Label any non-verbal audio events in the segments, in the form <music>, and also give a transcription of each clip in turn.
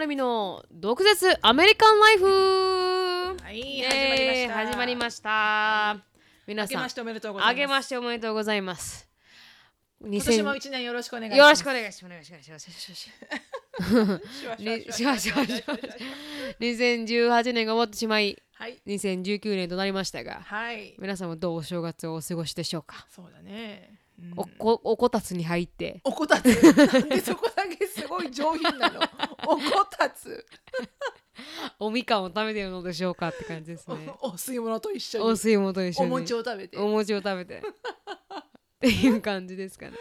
なるみの毒舌アメリカンライフ。はい始まりました。皆さん明けましておめでとうございます。あげましておめでとうございます。今年も2000一年よろしくお願いします。よろしくお願いします。お願いしますお願いしますしわしわにしわしわし。わしわ2018年が終わってしまいはい2019年となりましたがはい皆さんはどうお正月をお過ごしでしょうか、そうだねうんおこおこたつに入って。おこたつ？でそこだけすごい上品なの？<laughs> おこたつ？おみかんを食べているのでしょうかって感じですね。お吸い物と一緒に。お吸い物と一緒に。お餅を食べて。お餅を食べて。<laughs> っていう感じですかね。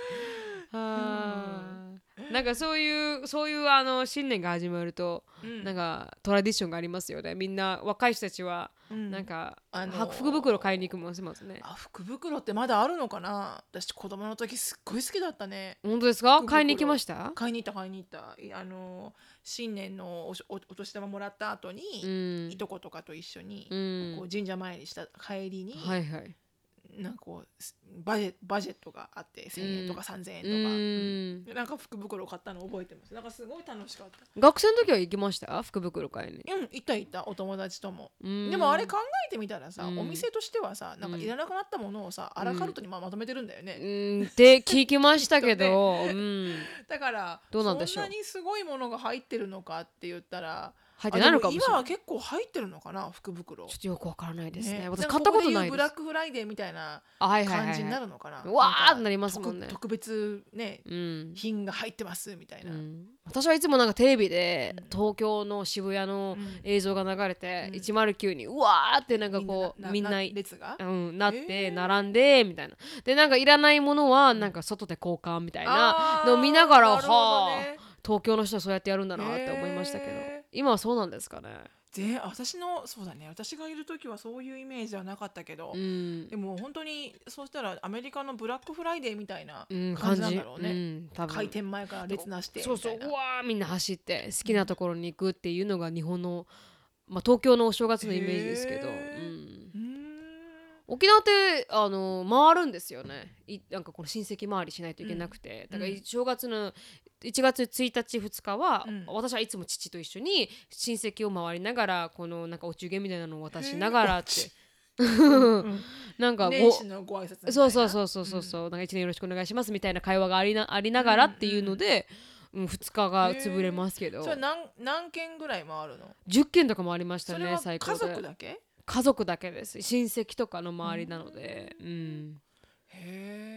はあ。なんかそういうそういうあの新年が始まると、うん。なんかトラディションがありますよね。みんな若い人たちはうん。なんか、あの福袋買いに行くもんしますね。あ福袋ってまだあるのかな？私子供の時すっごい好きだったね。本当ですか？買いに行きました？買いに行った買いに行った。いあの新年のおお年玉もらった後に、うん。いとことかと一緒に、うん。こう神社参りした帰りに、はいはいなんかこうすバジェバジェットがあって1,000円とか3,000円とか、なんか福袋買ったの覚えてます。なんかすごい楽しかった。学生の時は行きました？福袋買いに。うん行った行ったお友達とも、うん。でもあれ考えてみたらさ、うん。お店としてはさなんかいらなくなったものをさ、アラカルトにまあまとめてるんだよね、うんって聞きましたけど、<laughs> うん。だからどうなんでしょう？そんなにすごいものが入ってるのかって言ったら入ってないのかもしれない。は結構入ってるのかな福袋。ちょっとよくわからないですね。ね。私買ったことないです。んかここで言うブラックフライデーみたいなあはいはいはい感じになはいるのかな、うわーってなりますもんね。特特別ねうん。品が入ってますみたいな、うん私はいつもなんかテレビでうん。東京の渋谷のうん映像が流れて、うん。109にうわーってなんかこうみんな列が？うん、なって並んでみたいな。でなんかいらないものはなんか外で交換みたいなあーのを見ながらなるほどはねあ東京の人はそうやってやるんだなって思いましたけど。へー今はそうなんですかね。ぜ私のそうだね。私がいる時はそういうイメージはなかったけど、うん。でも本当にそうしたらアメリカのブラックフライデーみたいなうん感じ。なんだろうね、うん多分。開店前から列なしてみたいうなそそううわーみんな走って好きなところに行くっていうのが日本の、まあ、東京のお正月のイメージですけど、沖縄ってあの回るんですよね。いなんかこの親戚回りしないといけなくて、だからうん。正月の1月1日2日は、うん。私はいつも父と一緒に親戚を回りながらこのなんかお中元みたいなのを渡しながらって。うん。<laughs> なんかご年始のご挨拶みたいな。そうそうそうそうそうそう、なんか一年よろしくお願いしますみたいな会話がありなありながらっていうので、うん2日が潰れますけど、それ何何件ぐらい回るの？10件とかもありましたねそれは家最高で。族だけ？家族だけです。親戚とかの周りなので、うん、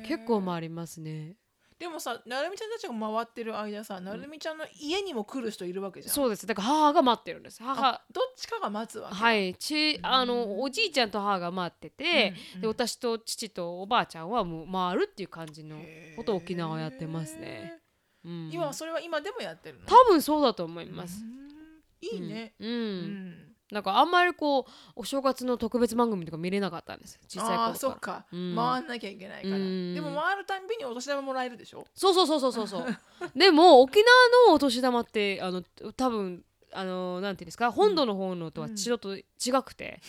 結構回りますねでもさなるみちゃんたちが回ってる間さなるみちゃんの家にも来る人いるわけじゃん。そうです。だから母が待ってるんです。母。あどっちかが待つわけだ。はい。ちあのおじいちゃんと母が待ってて、うんで私と父とおばあちゃんはもう回るっていう感じのことを沖縄はやってますね、うん、今はそれは今でもやってるの？多分そうだと思います、うん。いいね。うん、うんなんかあんまりこうお正月の特別番組とか見れなかったんです小さい頃ああそっか。うん。回んなきゃいけないから。うん。でも回るたんびにお年玉もらえるでしょ？そうそうそうそうそうそう。<laughs> でも沖縄のお年玉ってあの多分あのなんていうんですか？本土の方のとはちょっと違くて、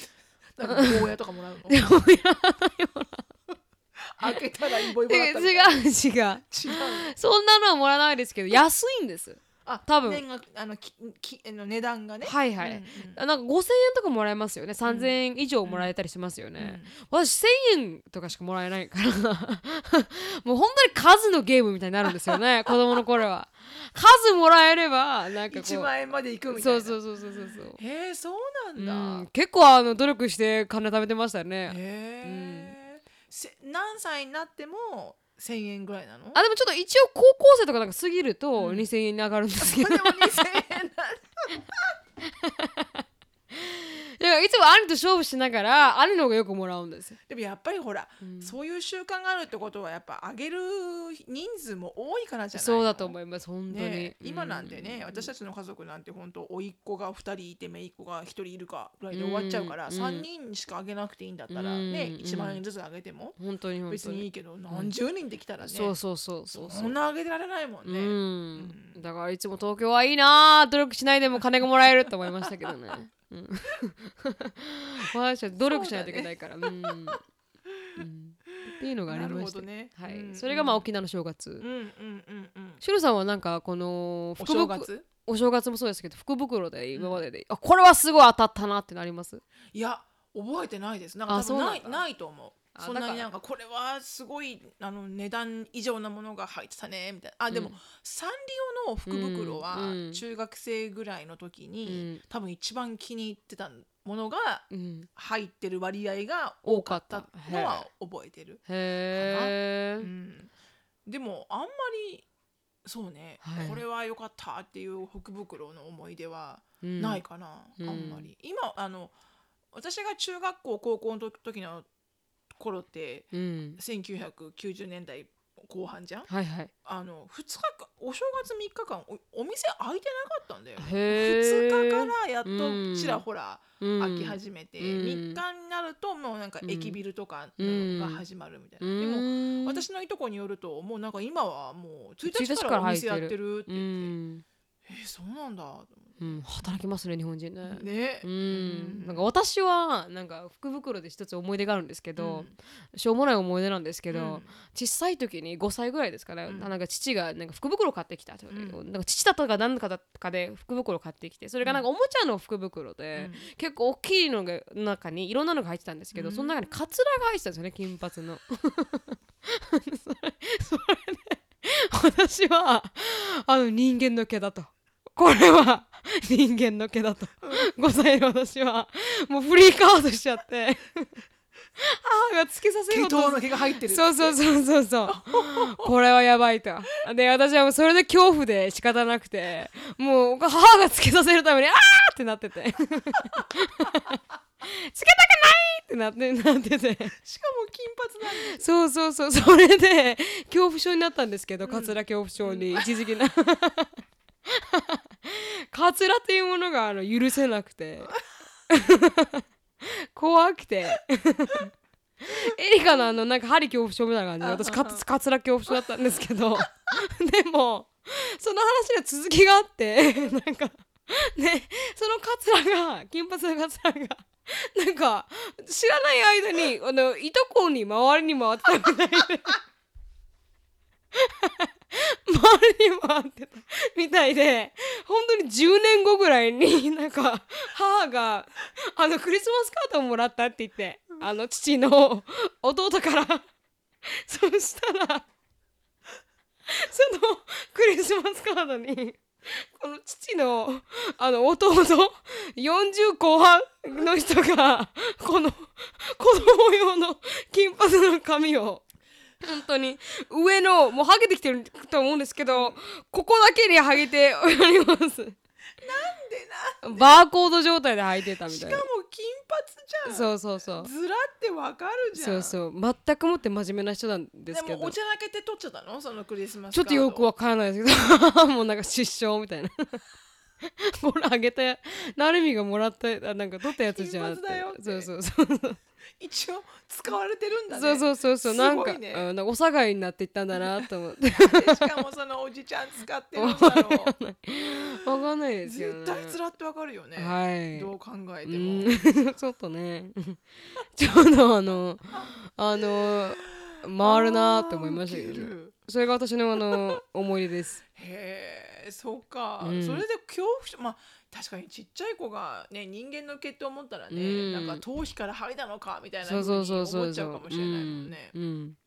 なんかゴーヤとかもらうの？開けたらイボイボだった <laughs> 違う違う。違う。そんなのはもらわないですけど安いんですあ多分。年額あのききあの値段がね。はいはい、うんうん。あなんか5000円とかもらえますよね。3000円以上もらえたりしますよね、私1000円とかしかもらえないから。<laughs> もう本当に数のゲームみたいになるんですよね <laughs> 子供の頃は。数もらえればなんかこう。1万円までいくみたいな。そうそうそうそうそうそう。へえそうなんだ、うん、結構あの努力して金貯めてましたよね。へえ、せ何歳になっても1000円ぐらいなの？あでもちょっと一応高校生とかなんか過ぎるとうん。2000円に上がるんですけど、でも2000円 <laughs> からいつも兄と勝負しながら兄の方がよくもらうんですよ、でもやっぱりほら、うん。そういう習慣があるってことはやっぱあげる人数も多いからじゃないそうだとい思います本当に、ね、今なんてね、うん私たちの家族なんて本当甥っ子が2人いて姪っ子が1人いるかぐらいで終わっちゃうから、うん。3人にしかあげなくていいんだったらね、うん。1万円ずつあげても本当に本別当に。にいいけど、何十人できたらねそうそうそうそうそう。んそなあげられないもんね、うん、だからいつも東京はいいな努力しないでも金がもらえると思いましたけどね、うん、<laughs> 私は努力しないといけないから。う,、ん。うん、っていうのがありました、ね。はい。うん。それがまあ沖縄の正月、うんうんうんうん。シロさんはなんかこのお福袋？正月お正月もそうですけど福袋で今までで、あこれはすごい当たったなってなります？いや覚えてないです。なんかあ多分ないないと思う。あそんなになんかこれはすごいあの値段以上なものが入ってたねみたいな。あでも、うんサンリオの福袋は中学生ぐらいの時に、うん。多分一番気に入ってたものがうん。入ってる割合が多かったた。のは覚えてる、へえ、うん、でもあんまりそうね、はい。これは良かったっていう福袋の思い出はうん。ないかな、うんあんまり。今あの私が中学校高校の時の頃ってうん。1990年代後半じゃん？はいはい。あの2日かお正月3日間おお店開いてなかったんだよね。へー。2日からやっうんとちらほらうん。開き始めて、うん。3日になるともうなんか駅ビルとかが始まるみたいな、うでもん私のいとこによるともうなんか今はもう1 1日からお店やってるってう言って、ん、えーそうなんだ。と思うん、働きますね日本人ね。ね。うん。うん。なんか私はなんか福袋で一つ思い出があるんですけど、しょうもない思い出なんですけど、うん。小さい時に5歳ぐらいですかね、うん。なんか父がなんか福袋買ってきたと、うん。なんか父だったか何かだったかで福袋買ってきてそれがなんかおもちゃの福袋で、うん。結構大きいのが中にいろんなのが入ってたんですけど、うん。その中にカツラが入ってたんですよね金髪の。そ <laughs> れそれで私はあの人間の毛だと。これは <laughs> 人間の毛だと。5歳の私はもうフリークアウトしちゃって。母がつけさせようと。毛頭の毛が入ってるそうそうそうそうそう。これはやばいと。で私はもうそれで恐怖で仕方なくて。もう母がつけさせるためにあーってなってて。<laughs> つけたくないってなってなってて。しかも金髪なんでそうそうそう。それで恐怖症になったんですけどカツラ恐怖症に。一時期な <laughs> カツラっていうものがあの許せなくて。<laughs> 怖くて。<laughs> エリカのあのなんか針恐怖症みたいな感じで私カツカツラ恐怖症だったんですけど。でもその話の続きがあってなんかねそのカツラが金髪のカツラがなんか知らない間にあのいとこに周りに回ってたみたいで周りに回ってたみたいで本当に10年後ぐらいに <laughs> なんか母があのクリスマスカードをもらったって言ってあの父の弟からそしたらそのクリスマスカードにこの父のあの弟40後半の人がこの子供用の金髪の髪を本当に。上のもうハゲてきてると思うんですけどここだけにハゲております。なんでなバーコード状態で履いてたみしたかいな。も金髪じゃん。そうそうそう。ずらってわかるじゃん。そうそう。全くもって真面目な人なんでけど。ですもおちゃらけて取っちゃったの？そのクリスマスちょっとよくわわからないですけど。<laughs> もうなんか失笑みたいな <laughs> これあげたなるみがもらったあなんか取ったやつじゃんそうそうそう。一応使われてるんだね。そうそうそうそう。すなんか,、うん、なんかお下がりになっていったんだなと思って。しかもそのおじちゃん使ってるんだろう。わかんないですよね。絶対つらってわかるよね、はい。どう考えうても、ん。ちょっとね。<laughs> ちょうどあのあの回るなーって思いましたけどそれが私のあの思い出ですへえそうか、うん。それで恐怖症まあ確かにちっちゃい子がね人間の毛って思ったらね、うん。なんか頭皮から剥いだのかみたいなそう風にそうそうそう。思っちゃうかもしれないもんね。うん。うん。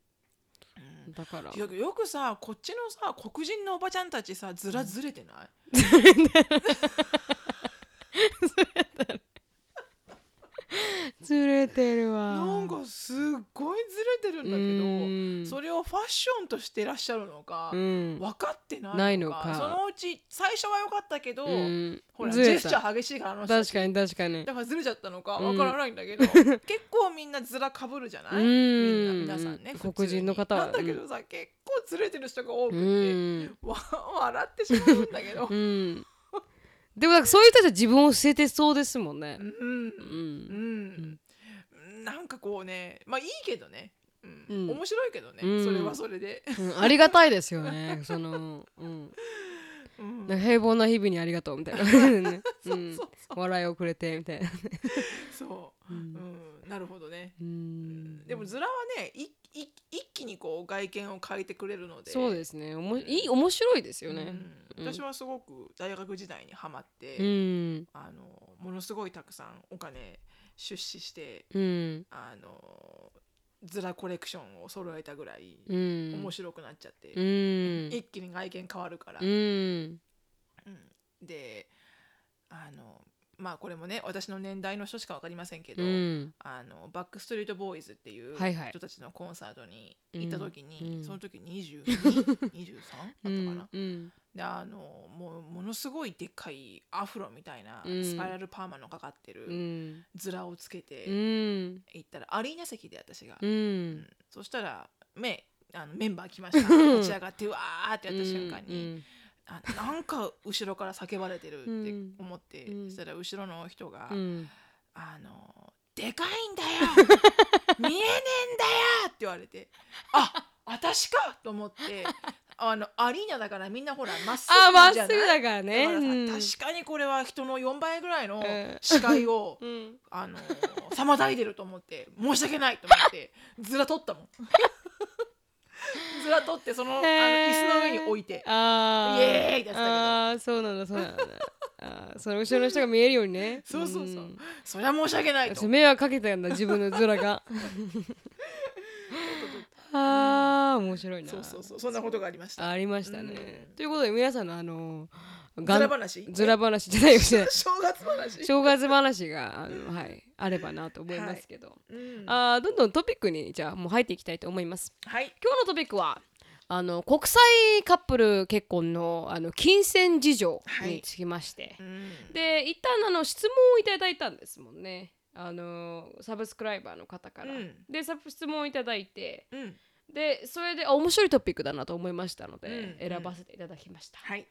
うん。だから。よくさこっちのさ黒人のおばちゃんたちさずらずれてない、<laughs> ずれてるわ。なんかすっごいずれてるんだけどそれをファッションとしてらっしゃるのか、うん。分かってないのかそのうち最初は良かったけど、うん。ほらジェスチャー激しいからあの確かに確かに。だからずれちゃったのかうん。わからないんだけど、<laughs> 結構みんなずらかぶるじゃない、うん。みんな皆さんね黒人の方はなんだけどさ、結構ずれてる人が多くうて、笑ってしまうんだけど。うんでもなんかそういう人たちは自分を捨ててそうですもんね。うん。ううん。ん、なんかこうね。まあいいけどね、うん。うん。面白いけどね、うん。それはそれで。うん。ありがたいですよね。<laughs> そのうん。うん。平凡な日々にありがとうみたいな。<laughs> ね、笑いをくれてみたいな。そう、ううん。ん、なるほどね。うん。でもズラはねいい一気にこう外見を変えてくれるので。そうですね。おもいい面白いですよね。うん。私はすごく大学時代にハマって、うん。あのものすごいたくさんお金出資してうん。あのズラコレクションを揃えたぐらいうん。面白くなっちゃって、うん。一気に外見変わるから、うん。うん。であのまあこれもね私の年代の人しか分かりませんけど、うん。あのバックストリートボーイズっていうはいはい。人たちのコンサートに行った時に、うんその時2223だったかな、うんであのもうものすごいでっかいアフロみたいなうん。スパイラルパーマのかかってうるん。ズラをつけてうん。行ったらアリーナ席で私が、ううん。んそしたらめあのメンバー来ました。<laughs> 立ち上がってうわーってやった瞬間に、あなんか後ろから叫ばれてるって思って、うん。そしたら後ろの人が「うん。あのでかいんだよ。<laughs> 見えねえんだよ!」って言われて「あ私か!」と思ってあのアリーナだからみんなほらまっすぐじゃない？ぐだからね。だからさうん。確かにこれは人の4倍ぐらいのうん。視界を、<laughs> うん。あの妨いでると思って申し訳ないと思ってずら取ったもん <laughs> ずら取ってそのあの椅子の上に置いて。あー。イエーイってやってたけど。あーそうなんだそうなんだあーその後ろの人が見えるようにね。そうそうそう。ん。それは申し訳ないと。そう迷惑かけたんだ自分のズラが。<laughs> あー面白いな。そうそうそう。そんなことがありました。ありましたね、うん。ということで皆さんのあのずがんら話ずら話じゃないよね。<laughs> 正月話？正月話があの、はい、あればなと思いますけど、うん。あーどんどんトピックにじゃあもう入っていきたいと思います。はい。今日のトピックはあの国際カップル結婚のあの金銭事情につきまして、うん。で一旦あの質問をいただいたんですもんね。あのサブスクライバーの方から、うん。で質問をいただいて。うん。でそれであ面白いトピックだなと思いましたので、うん選ばせていただきました、はい。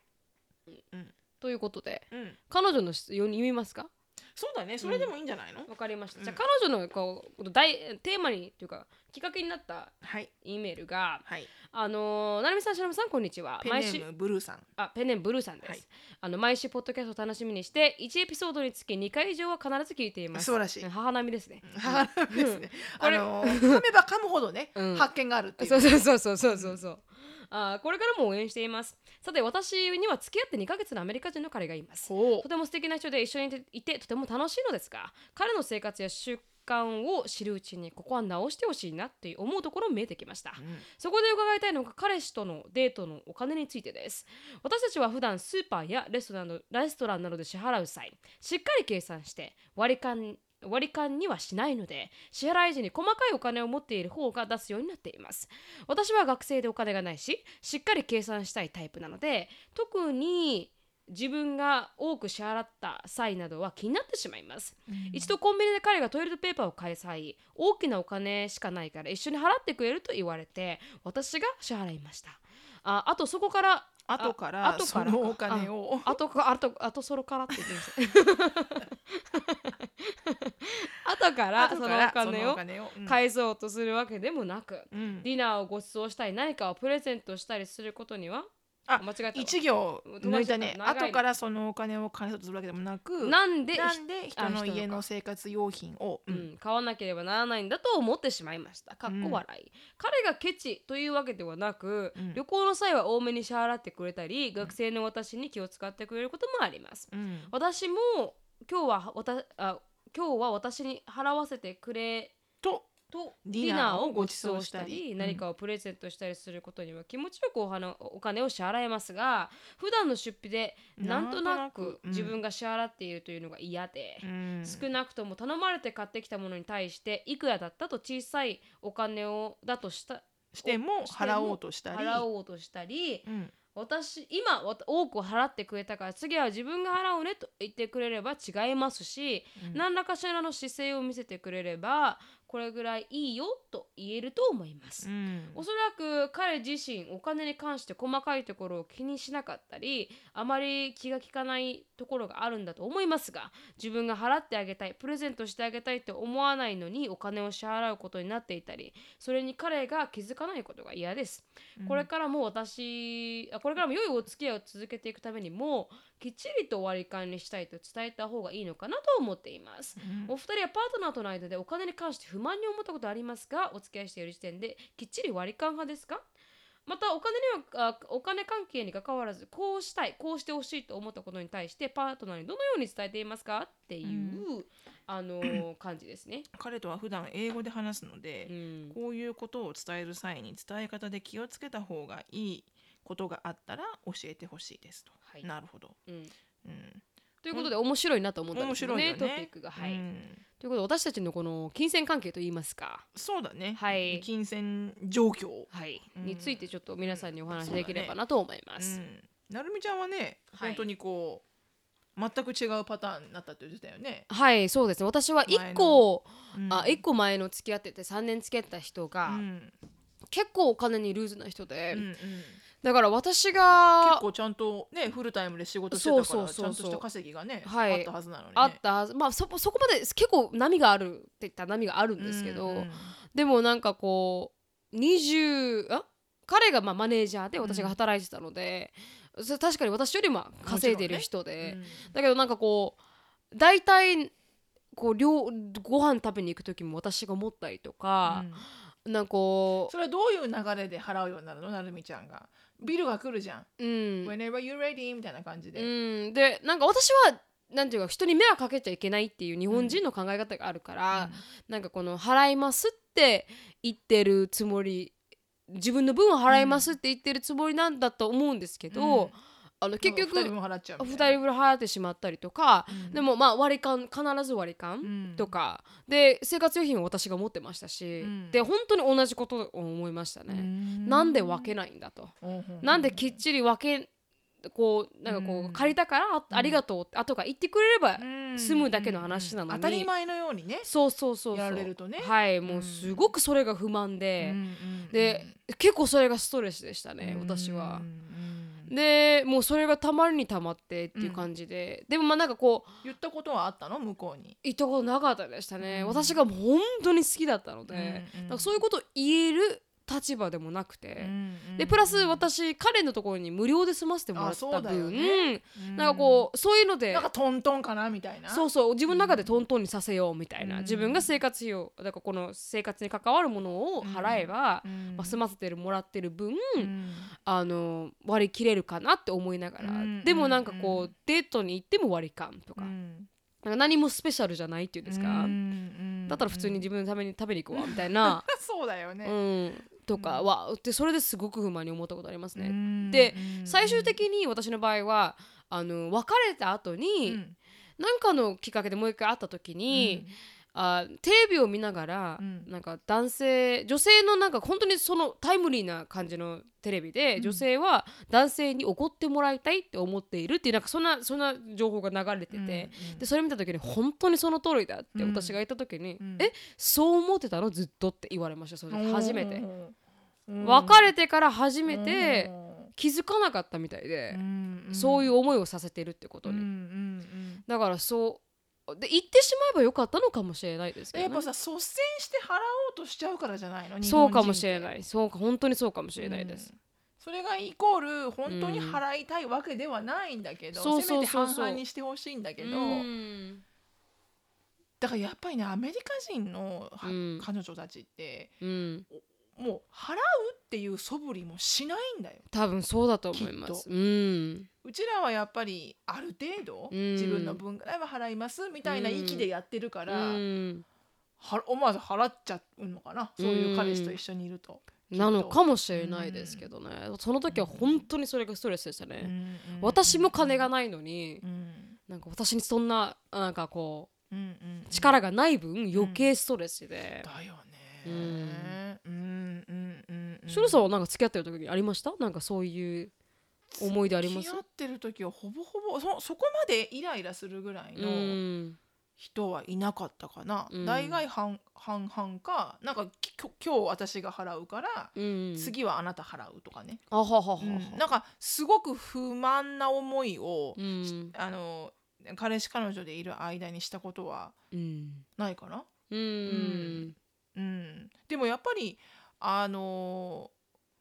ということでうん。彼女の質読みますか？そうだね。それでもいいんじゃないの？わかりました、うん。じゃあ彼女のこう大テーマにというかきっかけになったはい。E メールがはい。あのー、なるみさんしのぶさんこんにちは。ペンネームブルーさん。あペンネームブルーさんです、はい。あの毎週ポッドキャストを楽しみにして1エピソードにつき2回以上は必ず聞いています。素晴らしい。うん母並みですね。母ですね。これあの噛めば噛むほどねうん。発見があるっていそうう。そうそうそうそうそうそうあーこれからも応援しています。さて私には付き合って2ヶ月のアメリカ人の彼がいます。ほとても素敵な人で一緒にいてとても楽しいのですが彼の生活や習慣を知るうちにここは直してほしいなって思うところ見えてきました。ううん。そこで伺いたいのが彼氏とのデートのお金についてです。私たちは普段スーパーやレストランのレストランなどで支払う際しっかり計算して割り勘割り勘にはしないので支払い時に細かいお金を持っている方が出すようになっています。私は学生でお金がないししっかり計算したいタイプなので特に自分が多く支払った際などは気になってしまいます。一度コンビニで彼がトイレットペーパーを買い際大きなお金しかないから一緒に払ってくれると言われて私が支払いました。ああとそこから後から後からそのお金を。あとかあとあとそろからって言ってます後からそのお後からそ金をのお金を。うん。返そうとするわけでもなく、うん。ディナーをご馳走したり何かをプレゼントしたりすることにはあ間違えた。わ一行抜いたね。長いね。後からそのお金を返そうとするわけでもなくなんでなんで人のあ人の家の生活用品をううんん、買わなければならないんだと思ってしまいました。かっこ笑い、彼がケチというわけではなく、うん。旅行の際は多めに支払ってくれたり、学生の私に気を使ってくれることもあります。うん。私も今日はわたあ今日は私に払わせてくれととデディィナーをご馳馳走したたり、うん何かをプレゼントしたりすることには気持ちよくお花お金を支払えますが普段の出費でなんとなく自分が支払っているというのが嫌で、うん。少なくとも頼まれて買ってきたものに対していくらだったと小さいお金をだとしたしても払おうとしたり。払おうとしたりうん。私今多く払ってくれたから次は自分が払うねと言ってくれれば違いますし、うん。何らかしらの姿勢を見せてくれればここれぐらいいいよと言えると思います、うん。おそらく彼自身お金に関して細かいところを気にしなかったりあまり気が利かないところがあるんだと思いますが自分が払ってあげたいプレゼントしてあげたいと思わないのにお金を支払うことになっていたりそれに彼が気づかないことが嫌です、これからも私あこれからも良いお付き合いを続けていくためにもきっちりと割り勘にしたいと伝えた方がいいのかなと思っています。うん。お二人はパートナーとの間でお金に関して不満に思ったことありますかお付き合いしている時点できっちり割り勘派ですか？またお金にはあお金関係に関わらずこうしたいこうしてほしいと思ったことに対してパートナーにどのように伝えていますか？っていう、あのー感じですね。彼とは普段英語で話すのうで、ん。こういうことを伝える際に伝え方で気をつけた方がいいことがあったら教えてほしいですと、はい。なるほど、うん。うん、ということで面白いなと思ったん面ですよ白いよね。ピックが。はい。うん。ということで私たちのこの金銭関係といいますか、そうだね、はい。金銭状況、はい。うん。についてちょっと皆さんにお話しできればなと思います。うん、なるみちゃんはね、はい。本当にこう全く違うパターンになったって言ってたよね。はいそうですね。私は前の。1個うん。あ1個前の付き合ってて3年付き合った人が、うん。結構お金にルーズな人で、うんうんだから私結が構ちゃんとねフルタイムで仕事してたからそうそうそうそう。ちゃんとした稼ぎがね、はい。あったはずなのにね。あったはず。まあそそこまで結構波があるって言ったら波があるんですけど、うんうんでもなんかこう20あ彼がまあマネージャーで私が働いてたので、それ確かに私よりも稼いでる人で、だけどなんかこう大体こう両ご飯食べに行く時も私が持ったりとかう、んなんかこそれはどういう流れで払うようになるの？なるみちゃんが。ビルが来るじゃん。う、うん、Whenever you're ready みたいな感じで。うん、でなんか私はなんていうか人に迷惑かけちゃいけないっていう日本人の考え方があるから、なんかこの払いますって言ってるつもり自分の分を払いますって言ってるつもりなんだと思うんですけど、うんあの結局2人分払っちゃう2みたいな。人分払ってしまったりとか、うん。でもまあ割り勘必ず割り勘、うん。とか。で生活用品を私が持ってましたし、うん。で本当に同じことを思いましたね。なんで分けないんだと。なんできっちり分けこうなんかこう、うん。借りたからあありがとうって後から言ってくれれば、うん。済むだけの話なのに。当たり前のようにね。そうそうそうやられるとね。はいもうすごくそれが不満で、うんうんで結構それがストレスでしたね私は。う。んでもうそれがたまりにたまってっていう感じで、でもまあなんかこう言ったことはあったの？向こうに？言ったことなかったでしたね、うん。私がもう本当に好きだったので、うんうん。だからそういうことを言える立場でもなくて、うんでプラス私彼のところに無料で済ませてもらっあそうただよ分、ね。なんかこうそういうのでなんかトントンかなみたいな。そうそう自分の中でトントンにさせようみたいな、うん。自分が生活費をだからこの生活に関わるものを払えば、うん。まあ、済ませてるもらってる分、うん。あの割り切れるかなって思いながら、うんでもなんかこう、うんデートに行っても割り勘とか,、うん。なんか何もスペシャルじゃないっていうんですか、うん。だったら普通に自分のために食べに行くわみたいな、<laughs> そうだよね。うん、とかはでそれですごく不満に思ったことありますね。うん。でうん。最終的に私の場合はあの別れた後に、うん。なんかのきっかけでもう一回会った時に、あテレビを見ながら、うん。なんか男性女性のなんか本当にそのタイムリーな感じのテレビで、うん。女性は男性に怒ってもらいたいって思っているっていうなんかそんなそんな情報が流れてて、うんでそれ見た時に本当にその通りだってうん。私が言った時に、うん。えそう思ってたのずっとって言われましたそれで初めて。うん。別れてから初めて気づかなかったみたいで、そういうう思いをさせてるってことに、だからそうで言ってしまえばよかったのかもしれないですけど、ね、やっぱさ率先して払おうとしちゃうからじゃないの？そうかもしれいない。そうか本当にそうかもしれないです、それがイコール本当に払いたいわけではないんだけど、そうせめて半々にしてほしいんだけど、うん。だからやっぱりねアメリカ人の彼女たちってうんもう払うっていう素振りもしないんだよ。多分そうだと思います。うん。うちらはやっぱりある程度、うん。自分の分ぐらいは払いますみたいな域でやってるから、うん。は思わず払っちゃうのかなそういう彼氏と一緒にいると。なのかもしれないですけどね、その時は本当にそれがストレスでしたね、うん私も金がないのに、うん。なんか私にそんななんかこう力がない分余計ストレスで、だようね。うん。うんうんうん。シュルさんはなんか付き合ってる時にありました？なんかそういう思い出あります？付き合ってる時はほぼほぼそそこまでイライラするぐらいの、うん人はいなかったかな、うん。大概半半々かなんか今日私が払うから、うん。次はあなた払うとかね、あはははは。うん。なんかすごく不満な思いを、うん。あの彼氏彼女でいる間にしたことはうん。ないかな、うん。うん、でもやっぱりあの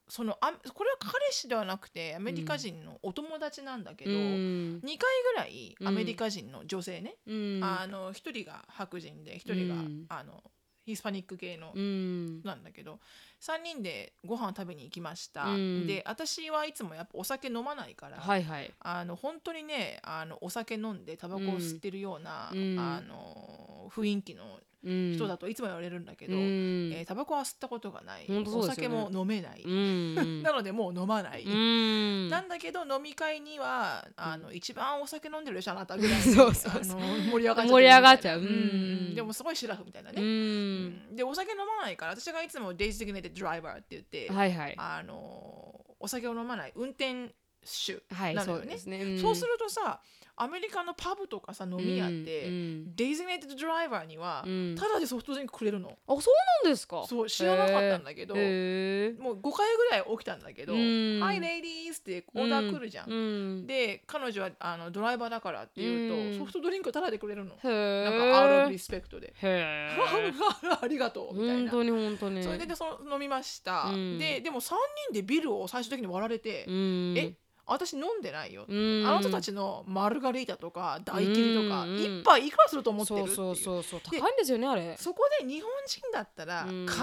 そのあこれは彼氏ではなくてアメリカ人のお友達なんだけど、うん。2回ぐらいアメリカ人の女性ね、うん。あの1人が白人で1人が、うん。あのヒスパニック系のうん。なんだけど3人でご飯食べに行きました、うん。で私はいつもやっぱお酒飲まないから、はいはい。あの本当にねあのお酒飲んでタバコを吸ってるような、うん。あの雰囲気のうん人だといつも言われるんだけど、うん。えータバコは吸ったことがない、本当そうお酒も飲めない、うん。<laughs> なのでもう飲まない、うん。なんだけど飲み会にはあの一番お酒飲んでるでしょあなたぐらいに <laughs> そうそう盛り上がっちゃう。う。んん。でもすごいシラフみたいなうね、ん。でお酒飲まないから私がいつもデイジグネテッドドライバーって言って、はいはい。あのお酒を飲まない運転手はいなのよね。そうですね。うん。そうするとさアメリカのパブとかさ飲み屋って、うんデイジグネテッドドライバーには、うん。ただでソフトドリンクくれるの。あそうなんですか？そう知らなかったんだけど、もう5回ぐらい起きたんだけど「うん。Hi ladies」ってオーダー来るじゃん、うんで彼女はあのドライバーだからって言うと、うん。ソフトドリンクタダでくれるの、へー。なんかアウトリスペクトで。へー。ありがとうみたいな。本当に本当に。それででその飲みました、うん。ででも3人でビルを最終的に割られて、うん。え私飲んでないよ、うん。あなたたちのマルガリータとか大切りとか、うん。一杯いくらすると思ってるっていう。そうそうそうそう。で高いんですよねあれ。そこで日本人だったらうん。必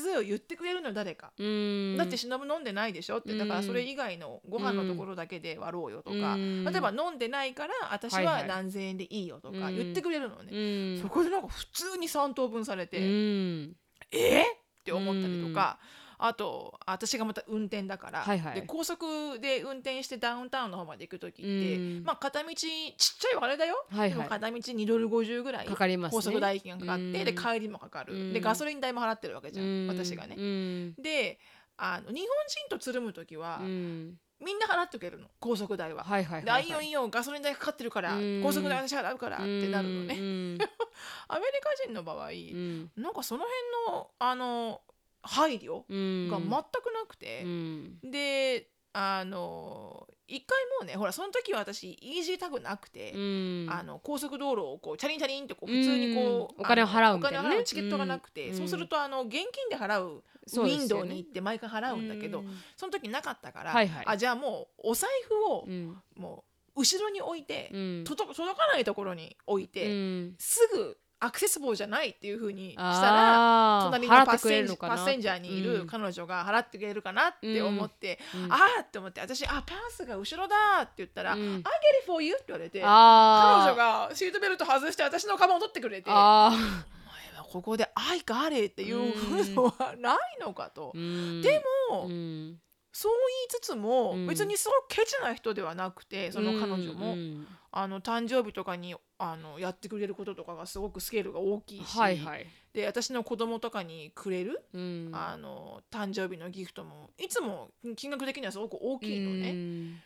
ず言ってくれるのよ誰か、うん。だって忍飲んでないでしょって。だからそれ以外のご飯のところだけで割ろうよとか、うん。例えば飲んでないから私はいははい。何千円でいいよとかうん。言ってくれるのね、うん。そこでなんか普通に3等分されて、うん。え？ーって思ったりとか、あと私がまた運転だから、はいはい。で高速で運転してダウンタウンの方まで行く時って、うん。まあ片道ちっちゃいお金だよ、はいはい。でも片道2ドル50ぐらい。かかりますね。高速代金がかかって、うん。で帰りもかかる、うん。でガソリン代も払ってるわけじゃん、うん。私がね。うん。であの日本人とつるむ時は、うん。みんな払ってくれるの高速代は。はいはいはいい。いよいいよガソリン代かかってるから、うん。高速代私払うからってなるのね。ね <laughs> アメリカ人の場合、うん。なんかその辺のあの配慮うん。が全くなくて。う、ん。であの一回もうねほらその時は私イージータグなくて、うん。あの高速道路をこうチャリンチャリンってこう普通にこう、うんお金を払うみたいなね。お金を払うチケットがなくて、うん。そうするとあの現金で払うウィンドウに行って毎回払うんだけど、うん。その時なかったから、はいはい。あじゃあもうお財布をうん。もう後ろに置いて、うん。届届かないところに置いて、うん。すぐアクセスボーじゃないっていう風にしたら隣のパッセンジパッセンジャーにいる彼女が払ってくれるかなって思って、うん。ああって思って私あパンスが後ろだって言ったら「うん。I get it for you」って言われて彼女がシートベルト外して私のカバンを取ってくれて「お前あはここで「I got it」っていうのはないのかと。ーでも、うん。そう言いつつも、うん。別にすごくケチな人ではなくてその彼女も、うんあの誕生日とかにあのやってくれることとかがすごくスケールが大きいし、はいはい。で私の子供とかにくれる、うん。あの誕生日のギフトもいつも金額的にはすごく大きいのね、うん。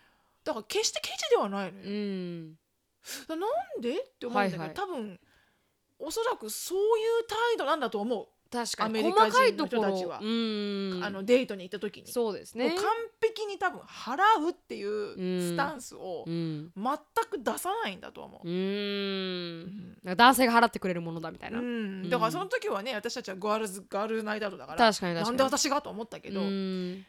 だから決してケチではないのよ、うん。だなんで？って思うんだけど、はいはい。多分おそらくそういう態度なんだと思う、確かに。アメリカ人の細かいところ。人たちは。うん。あのデートに行った時に、そうですね。もう完完璧に多分払うっていうスタンスをうん。全く出さないんだと思う。ううん。ん男性が払ってくれるものだみたいな。うん、だからその時はね私たちは girls girls night out だから確かに確かに。なんで私がと思ったけど、うん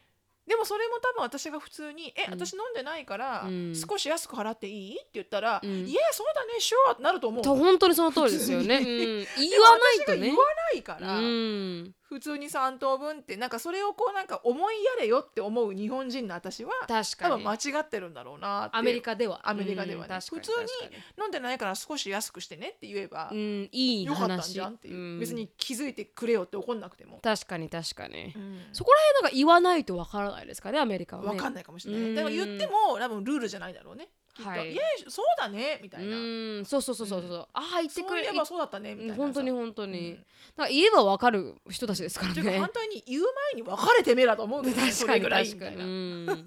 でもそれも多分私が普通に「えうん。私飲んでないからうん。少し安く払っていい?」って言ったら「うん。いやそうだね sure ってなると思う。と本当にその通りですよね、<laughs> うん、言わないとね。言わないから、うん普通に3等分ってなんかそれをこうなんか思いやれよって思う日本人の私は確かに。多分間違ってるんだろうなってアメリカでは。アメリカではね。うん確かに普通に確かに。飲んでないから少し安くしてねって言えば、うんいいよかったん話じゃんっていう、うん。別に気づいてくれよって怒んなくても、確かに確かに。うん。そこら辺なんか言わないとわからないですかねアメリカはね。わかんないかもしれない、うん。だから言っても多分ルールじゃないだろうねきっと、はいい、やそうだねみたいな、うん。そうそうそうそうそう、ああ言ってくれそういえばそうだったねみたいなさ。本当に本当に、うん。だから言えば分かる人たちですからね。反対に言う前に別れてめえらと思うんですよねそれぐらいみたいな。うん。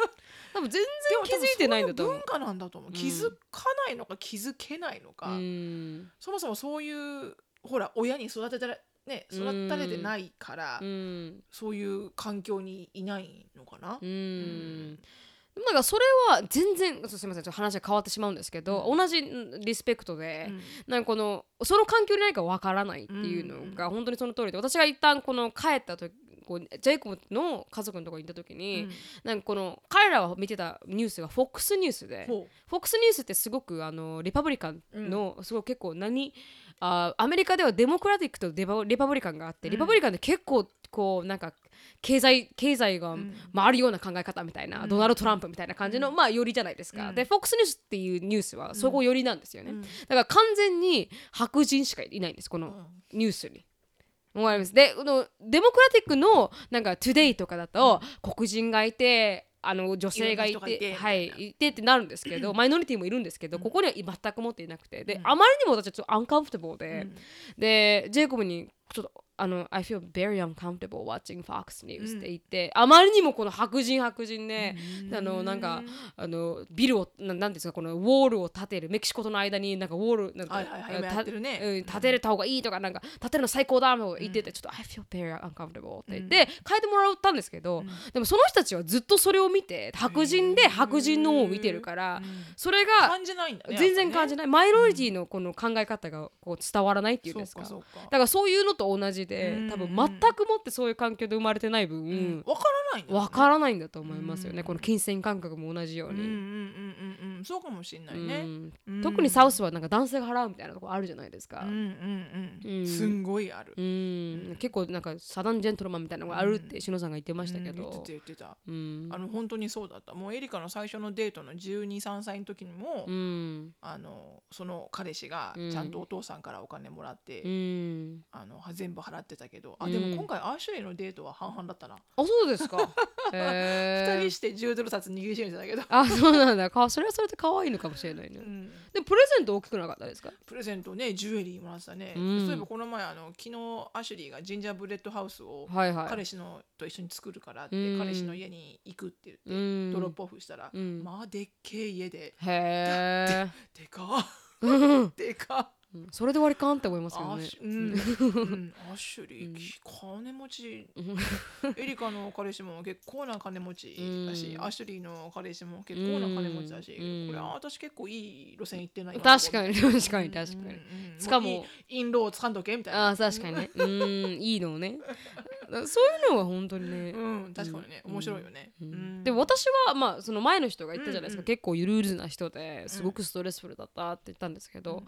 多分全然気づいてないんだと思う。文化なんだと思う、うん。気づかないのか気づけないのか、うん。そもそもそういうほら親に育てたらね育たれてないから、うん。そういう環境にいないのかな。う、んでもなんかそれは全然すみませんちょっと話が変わってしまうんですけど、同じうんリスペクトで、うん。なんかこのその環境にないかわからないっていうのが本当にその通りで私が一旦この帰った時こうジェイコブの家族のところに行った時に、なんかこの彼らが見てたニュースが FOX ニュースでほ FOX ニュースってすごくあのリパブリカンの、すごい結構何あアメリカではデモクラティックとデバリパブリカンがあって、リパブリカンって結構こうなんか経済経済が回るような考え方みたいな、ドナルド・トランプみたいな感じの、まあ寄りじゃないですか、で FOX ニュースっていうニュースはそこ寄りなんですよね、だから完全に白人しかいないんですこのニュースに。思います。でこのデモクラティックのなんか「Today」とかだと、黒人がいてあの女性がいいろんな人がいててはいいてってなるんですけどマイノリティもいるんですけど、ここには全く持っていなくて。で、あまりにも私はちょっとアンカンフテボーで、でジェイコブにちょっとあの I feel very uncomfortable watching Fox News って言って、あまりにもこの白人白人で、あのなんかあのビルをななんですかこのウォールを建てるメキシコとの間になんかウォールなんか、はいはいてるね。うん。建てた方がいいとかなんか建てるの最高だと言ってて、ちょっと I feel very uncomfortable って言って、変えてもらったんですけど、でもその人たちはずっとそれを見て白人で白人のを見てるから、それが感じないんだね。全然感じない。ない、マイノリティのこの考え方がこう伝わらないっていうんですか。だからそういうのと同じで、うん多分全くもってそういう環境で生まれてない分、わからないんだよね。わからないんだと思いますよね、この金銭感覚も同じように。うんうんうんうんうん。そうかもしれないね、うん。うん。特にサウスはなんか男性が払うみたいなところあるじゃないですか。うんうんうん。うん。すんごいある。うん。結構なんかサダンジェントルマンみたいなのがあるって篠さんが言ってましたけど。うん。言ってた、言ってた。うん。あの本当にそうだった。もうエリカの最初のデートの123歳の時にも、うん。あのその彼氏がうんちゃんとお父さんからお金もらって、うん、あの全部払ってたけど。あうん。でも今回アーシュレイのデートは半々だったな、あそうですか。二 <laughs> へー。人して10ドル札握りしめてたけど、あそうなんだ。かそれはそれで可愛いのかもしれないね。うん。でもプレゼント大きくなかったですか？プレゼントねジュエリーもらってたね、うん。そういえばこの前あの昨日アシュリーがジンジャーブレッドハウスをはいはい。彼氏のと一緒に作るからって、うん。彼氏の家に行くって言って、うん。ドロップオフしたら、うん。まあでっけえ家で。へでかえ。でかうん。それで割り勘って思いますけどね。アッシ。ュ、うん。うん。アッシュリー、金持ち。エリカの彼氏も結構な金持ちだし、うん。アッシュリーの彼氏も結構な金持ちだし、うん。これあ私結構いい路線行ってない確かに。確かに。確かに。しかもういいインローを掴んどけみたいな。ああ確かにね。うん。いいのをね。<laughs> そういうのは本当にね。うん。確かにね、面白いよね、でも私はまあその前の人が言ったじゃないですか、結構ゆるゆるな人ですごくストレスフルだったって言ったんですけど、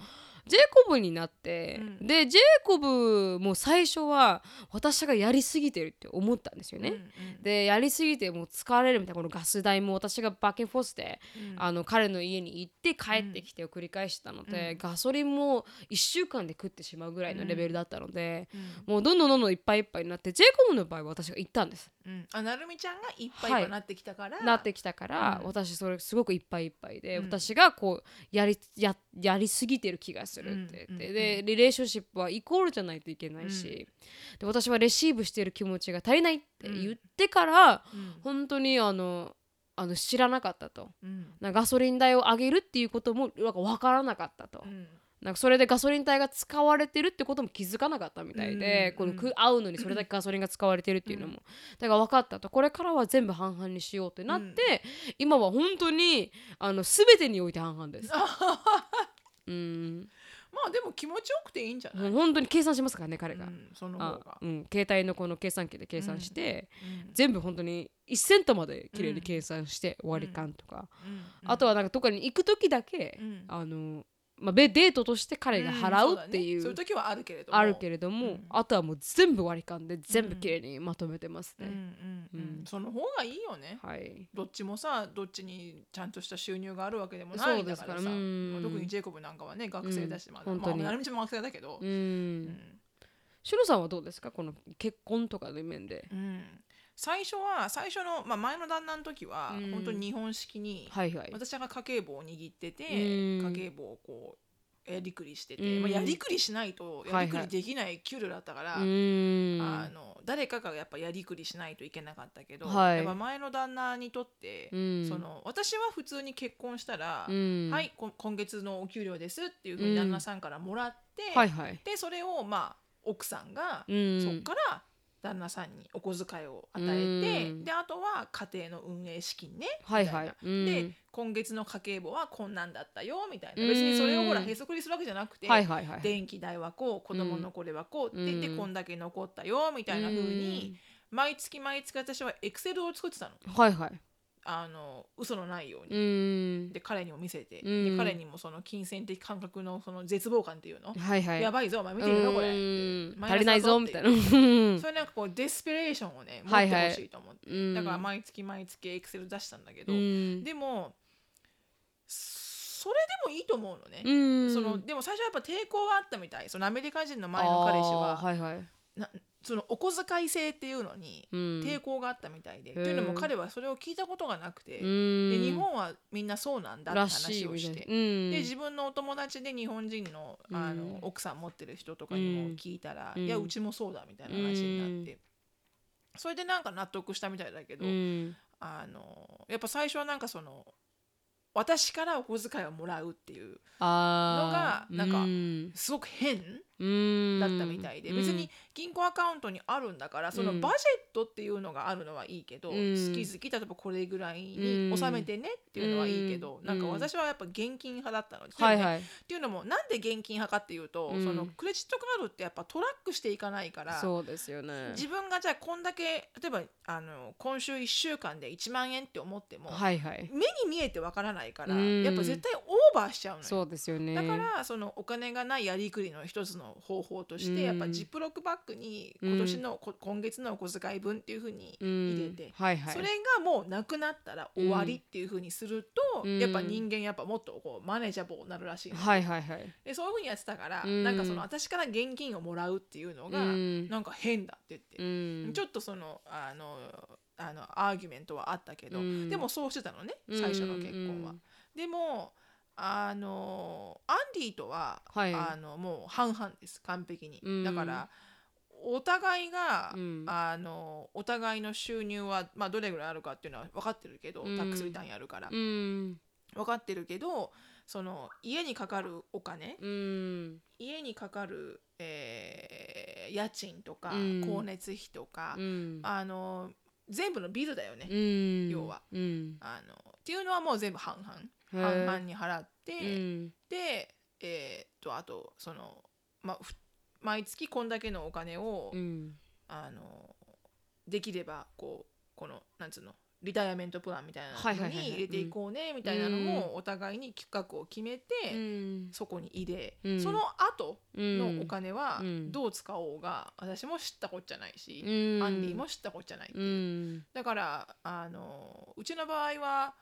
ジェイコブになって、うん。でジェイコブも最初は私がやりすぎてるって思ったんですよね。うんうん。でやりすぎてもう疲れるみたいなこのガス代も私がバッケンフォースで、うん。あの彼の家に行って帰ってきてを繰り返してたので、ガソリンも1週間で食ってしまうぐらいのレベルだったので、もうどんどんどんどんいっぱいいっぱいになってジェイコブの場合は私が行ったんです。うん。あなるみちゃんがいっぱいい。っぱいなってきたから、なってきたから、うん。私それすごくいっぱいいっぱいで、うん。私がこうやりややりすぎてる気がするって言って、うん。でリレーションシップはイコールじゃないといけないし、で私はレシーブしてる気持ちが足りないって言ってから、うん。本当にあのあの知らなかったと。うん。なガソリン代を上げるっていうこともなんか分からなかったと、うんなんかそれでガソリン代が使われてるってことも気づかなかったみたいで、うんこのく会うのにそれだけガソリンが使われてるっていうのも、だから分かった。とこれからは全部半々にしようってなって、今は本当にあの全てにおいて半々です。<laughs> うん、まあでも気持ちよくていいんじゃない、本当に計算しますからね彼が。うんその方あが、うん、携帯のこの計算機で計算して、うん全部本当に1セントまで綺麗に計算して割り勘とか、あとはなんかどっかに行く時だけ、うん。あのまあ、べデートとして彼が払うっていう,、んそういう時はあるけれども。あるけれども、うん。あとはもう全部割り勘で全部綺麗にまとめてますね、うんうんその方がいいよね。はい。どっちもさどっちにちゃんとした収入があるわけでもないんだからさ。特にジェイコブなんかはね学生だし、まだ。本当に。まあ成も学生だけど。うん、うん。シロさんはどうですか？この結婚とかの面で。うん最初は最初の、まあ、前の旦那の時は、うん。本当に日本式に、はいはい。私が家計簿を握ってて、うん。家計簿をこうやりくりしてて、うん。まあ、やりくりしないとやりくりできない給料だったから、うーん。あの誰かがやっぱやりくりしないといけなかったけど、はい。やっぱ前の旦那にとって、うん。その私は普通に結婚したら、うん。はいこ今月のお給料ですっていうふうに旦那さんからもらって、はいはい。でそれをまあ奥さんが、うん。そっから旦那さんにお小遣いを与えて、うん。であとは家庭の運営資金ねはいはい。うん。で今月の家計簿はこんなんだったよみたいな。うん。別にそれをほらへそくりするわけじゃなくて、はいはいはい電気代はこう子供のこれはこうって、うんでこん。だけ残ったよみたいな風に、毎月毎月私はエクセルを作ってたの。うんはいはいあの嘘のないように。うん。で彼にも見せて、うん。で彼にもその金銭的感覚のその絶望感っていうの、はいはい。やばいぞお前見てるのこれ。足りないぞみたいな。それなんかこうデスペレーションをね持ってはいはいほしいと思って、うん。だから毎月毎月エクセル出したんだけど、うん。でもそれでもいいと思うのね、うん。そのでも最初はやっぱ抵抗があったみたい。そのアメリカ人の前の彼氏は。あーはいはい。なそのお小遣い制っていうのにうん。抵抗があったみたいで、うんというのも彼はそれを聞いたことがなくて、うん。で日本はみんなそうなんだって話をして。うん。で自分のお友達で日本人のあの、うん奥さん持ってる人とかにも聞いたら、うん。いやうちもそうだみたいな話になって、それでなんか納得したみたいだけど、うん。あのやっぱ最初はなんかその私からお小遣いをもらうっていうのがなんかうん。すごく変うん。だったみたいで、別に銀行アカウントにあるんだからそのうん。バジェットっていうのがあるのはいいけど、うん。月々例えばこれぐらいに納めてねっていうのはいいけど、うん。なんか私はやっぱ現金派だったの。で、はいはい。っていうのもなんで現金派かっていうと、うん。そのクレジットカードってやっぱトラックしていかないからそうですよね。自分がじゃあこんだけ例えばあの今週1週間で1万円って思っても、はいはい。目に見えてわからないから、うん。やっぱ絶対オーバーしちゃうのよ。そうですよね。だからそのお金がないやりくりの一つの方法として、うん。やっぱジップロックバッグに今年の、こ今月のお小遣い分っていうふうにうん。入れて、はいはい。それがもうなくなったら終わりっていうふうにすると、うん。やっぱ人間やっぱもっとこうマネージャブルになるらしいの、はいはいはい。でそういうふうにやってたから、うんなんかその私から現金をもらうっていうのが、うん。なんか変だって言って、うん。ちょっとそのあのあのアーギュメントはあったけど、うん。でもそうしてたのね最初の結婚は。でもあのアンディとは、はい。あのもう半々です完璧に、うん。だからお互いが、うん。あのお互いの収入は、まあ、どれぐらいあるかっていうのは分かってるけど、うん。タックスリターンやるから、うん。分かってるけどその家にかかるお金うん。家にかかる、えー家賃とか、うん。光熱費とか、うん。あの全部のビルだよね、うん。要は。うん。あのっていうのはもう全部半々。半々に払って、うん。でえーっとあとその、まあ、ふ毎月こんだけのお金を、うん。あのできればこうこのなんつうのリタイアメントプランみたいなのに入れていこうねみたいなのもお互いに企画を決めて、うん。そこに入れ、うん。その後のお金はうん。どう使おうが私も知ったこっちゃないし、うん。アンディも知ったこっちゃないってういう、ん。だからあのうちの場合は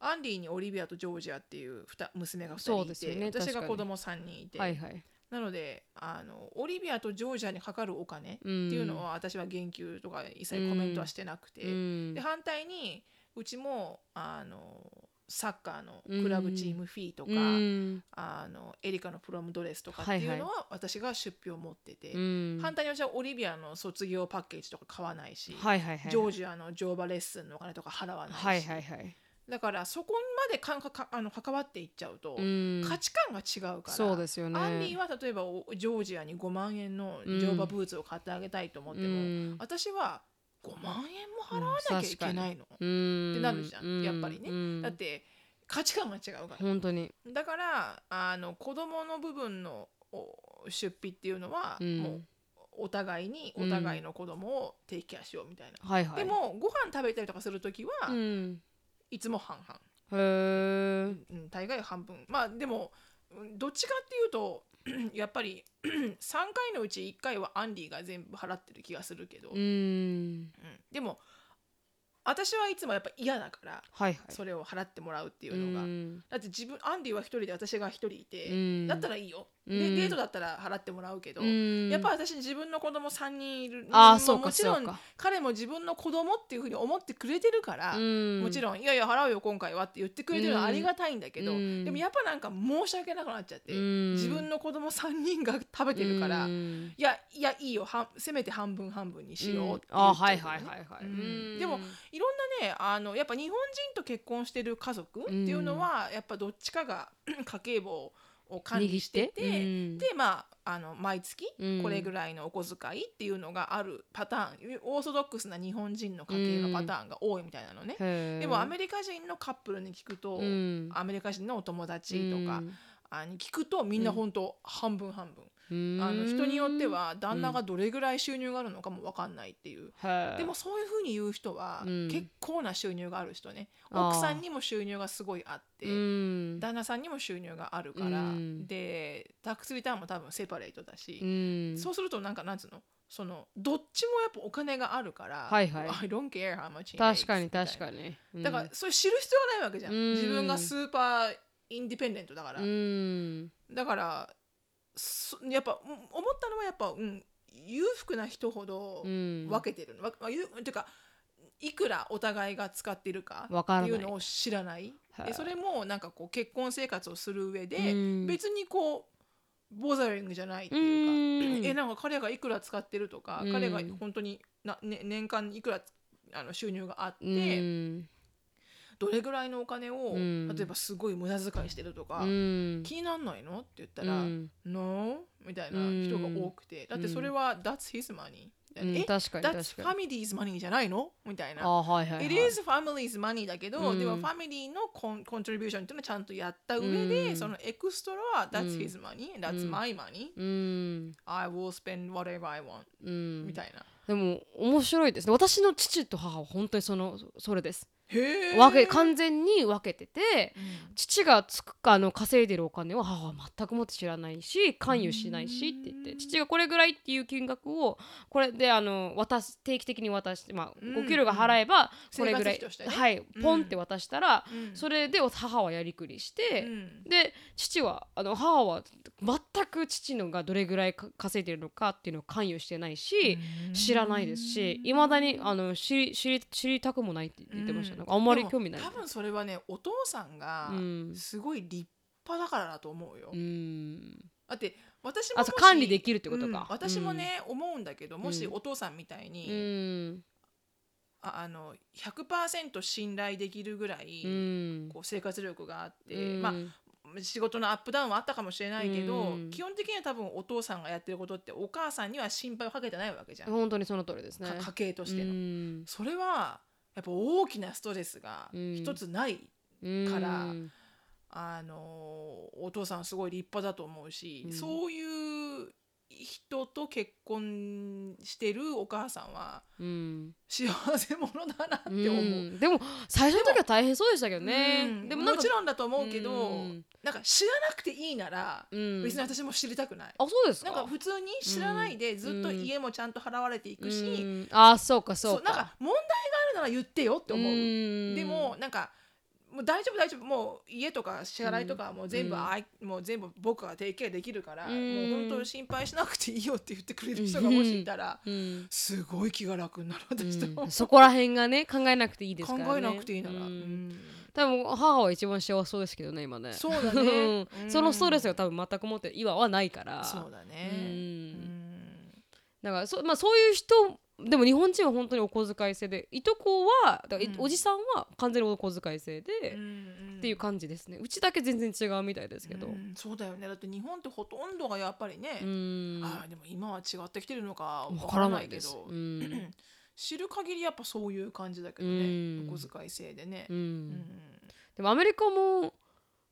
アンディにオリビアとジョージアっていうふた娘が2人いて、そうですよね私が子供3人いて、はいはいなのであのオリビアとジョージアにかかるお金ってていうのは私は言及とか一切コメントはしてなくて、うん。で反対にうちもあのサッカーのクラブチームフィーとか、うん。あのエリカのプロムドレスとかっていうのは私が出費を持ってて、うん。反対に私はオリビアの卒業パッケージとか買わないし、はいはいはい。ジョージアの乗馬レッスンのお金とか払わないし、はいはいはいだからそこまでかんかかあの関わっていっちゃうと、うん。価値観が違うからそうですよね。アンディは例えばおジョージアに5万円の乗馬ブーツを買ってあげたいと思っても、うん。私は5万円も払わなきゃいけないの、うん。ってなるじゃんうやっぱりね。うん。だって価値観が違うから、本当に。だからあの子供の部分のお出費っていうのは、うん。もうお互いにお互いの子供をテイクケアしようみたいな、はいはい。でもご飯食べたりとかする時は、うんいつも半々、へえうん、大概半分。まあでもうんどっちかっていうと <clears throat> やっぱり <clears throat> 3回のうち1回はアンディが全部払ってる気がするけど、うん。うん。でもア私はいつもやっぱ嫌だからはいはい。それを払ってもらうっていうのが、ん。だって自分アンディは一人で私が一人いて、うん。だったらいいよ、うんでデートだったら払ってもらうけど、うん。やっぱ私自分の子供3人いるもあーそうかもちろんか。彼も自分の子供っていうふうに思ってくれてるから、うん。もちろん「いやいや払うよ今回は」って言ってくれてるのはありがたいんだけど、うん。でもやっぱなんか申し訳なくなっちゃって、うん。自分の子供3人が食べてるから、いうん。やいやいいよはせめて半分半分にしようって言っちゃあうのねはいはいはいはい、うん。うん。でもいろんなねあのやっぱ日本人と結婚してる家族っていうのは、やっぱどっちかが <clears throat> 家計簿を管理してて、うん。でまああの毎月うん。これぐらいのお小遣いっていうのがあるパターン。オーソドックスな日本人の家計のパターンが多いみたいなのね。へー。でもアメリカ人のカップルに聞くと、うん。アメリカ人のお友達とかうん。あに聞くとみんな本当半分半分、うんあの人によっては旦那がどれぐらい収入があるのかも分かんないっていう。へーでもそういうふうに言う人はうん。結構な収入がある人ね、あー。奥さんにも収入がすごいあって、うん。旦那さんにも収入があるから、うん。でタックスリターンも多分セパレートだし、うん。そうするとなんかなんつうの？そのどっちもやっぱお金があるから、はいはい。<laughs> I don't care how much 確かに確かに、うん。だからそれ知る必要がないわけじゃん、うん。自分がスーパーインディペンデントだから、うん。だからそやっぱうん思ったのはやっぱ、うん、裕福な人ほどうん。分けてるの、わまあ、ゆていうかいくらお互いが使ってるかっていうのを知らない。でそれもなんかこう結婚生活をする上で、うん。別にこうボザリングじゃないっていうか、うん。えなんか彼がいくら使ってるとか、うん。彼が本当にな、ね、年間いくらあの収入があって、うんどれぐらいのお金を、うん。例えばすごい無駄遣いしてるとか、うん。気になんないの？って言ったら、うん。No? みたいな人が多くて、だってそれは、That's his money うん確かに That's family's money じゃないの？みたいな。あはいはいはい。It is family's money だけど、うん。でもファミリーのコンコントリビューションっていうのはちゃんとやった上で、うん。そのエクストラは That's うん。his money、That's うん。my money、うん。I will spend whatever I want、うん。みたいな。でも面白いですね。私の父と母は本当にそのそれです。分け完全に分けててうん。父がつくあの稼いでるお金を母は全くもって知らないし関与しないしって言ってうん。父がこれぐらいっていう金額をこれであの渡す定期的に渡して、まあうんお給料が払えばこれぐらい、ねはいうん。ポンって渡したら、うん。それで母はやりくりして、うん。で父はあの母は全く父のがどれぐらいか稼いでるのかっていうのを関与してないし、知らないですしいまだにあの知り知り知りたくもないって言ってました、うんなんかあんまり興味ない。多分それはねお父さんがうん。すごい立派だからだと思うよ、うん。だって私も管理できるってことか、うん私もね、思うんだけどもしお父さんみたいに、うん。ああの100%信頼できるぐらい、うん。こう生活力があって、うん。まあ仕事のアップダウンはあったかもしれないけど、うん。基本的には多分お父さんがやってることってお母さんには心配をかけてないわけじゃん、本当にその通りですね。か家計としての、うん。それはやっぱ大きなストレスがうん。一つない、うん。からあのお父さんすごい立派だと思うし、うん。そういう人と結婚してるお母さんはうん。幸せ者だなってう思う。ん。でも最初の時は大変そうでしたけどね。うん。でももちろんだと思うけど、うん。なんか知らなくていいなら、うん。別に私も知りたくない。あそうですか？なんか普通に知らないでずっと家もちゃんと払われていくし、うん。あそうかそうか。なんか問題があるなら言ってよって思う。ん。でもなんかもう大丈夫大丈夫。もう家とか支払いとかもう全部、うん。あいもう全部僕が提携できるから、うん。もう本当心配しなくていいよって言ってくれる人がもしいたら、うん。すごい気が楽になる私と、う。ん。そこら辺がね考えなくていいですからね。考えなくていいなら、多分母は一番幸せそうですけどね今ね。そうだね。うん。そのストレスが多分全く持って今はないから。そうだね、うん。うん。だからそ,、まあ、そういう人でも日本人は本当にお小遣い制でいとこはだからいうん。おじさんは完全にお小遣い制で、うんっていう感じですね。うちだけ全然違うみたいですけど、うんそうだよね。だって日本ってほとんどがやっぱりね、うん。あーでも今は違ってきてるのかわかららなけどないいです、うん。知る限りやっぱそういう感じだけどね、うん。お小遣い制でね。う、ん。うん。でもアメリカも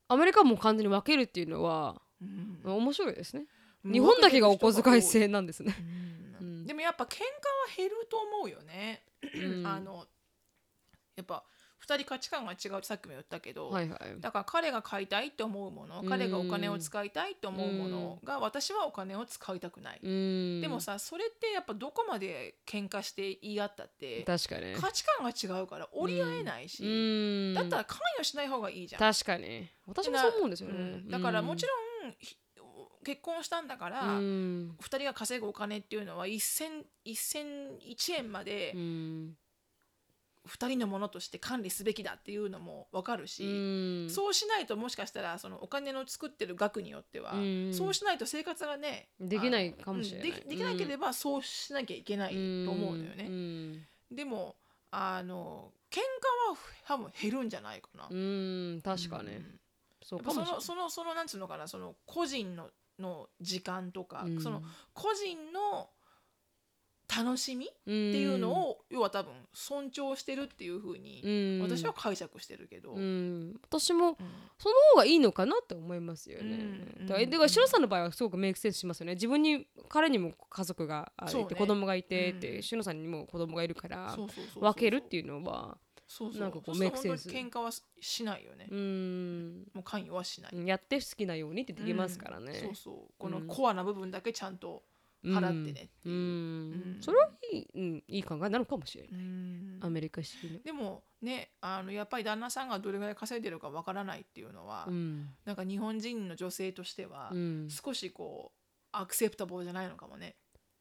アメリカも完全に分けるっていうのはうん。面白いですね。日本だけがお小遣い制なんですね、うんうんでもやっぱ喧嘩は減ると思うよね、うん。あのやっぱ2人価値観が違うってさっきも言ったけど、はいはい。だから彼が買いたいって思うものうん。彼がお金を使いたいって思うものが私はお金を使いたくない、うん。でもさそれってやっぱどこまで喧嘩して言い合ったって確かに。価値観が違うから折り合えないし、うん。だったら関与しない方がいいじゃん。確かに。私もそう思うんですよね、うん。だからもちろん、ひ結婚したんだから、うん。2人が稼ぐお金っていうのは1000 1001円までうん。2人のものとして管理すべきだっていうのも分かるし、うん。そうしないともしかしたらそのお金の作ってる額によっては、うん。そうしないと生活がねできないかもしれない。うんできなければそうしなきゃいけないと思うのよね。うん。でもあの喧嘩は多分減るんじゃないかな。うん。確かに、うん。そのそのそのなんつうのかなその個人のの時間とか、うん。その個人の楽しみっってていうのを、要は多分尊重してるっていうふうにうん。私は解釈してるけど、うん、私もうん。その方がいいのかなって思いますよね。うん。だからシロさんの場合はすごくメイクセンスしますよね。自分に彼にも家族がいて、子供がいてって、うん。シロさんにも子供がいるから分けるっていうのはそうそう。なんかこうメイクセンス喧嘩はしないよね、うん。もう関与はしない、やって好きなようにってできますからね。そうそう。このうんコアな部分だけちゃんと払ってねってう。ん、うん。それはいい,、うん、いい考えなのかもしれない。うん。アメリカ式の。でもねあのやっぱり旦那さんがどれぐらい稼いでるかわからないっていうのは、うん。なんか日本人の女性としては、うん、少しこうアクセプタボーじゃないのかもね、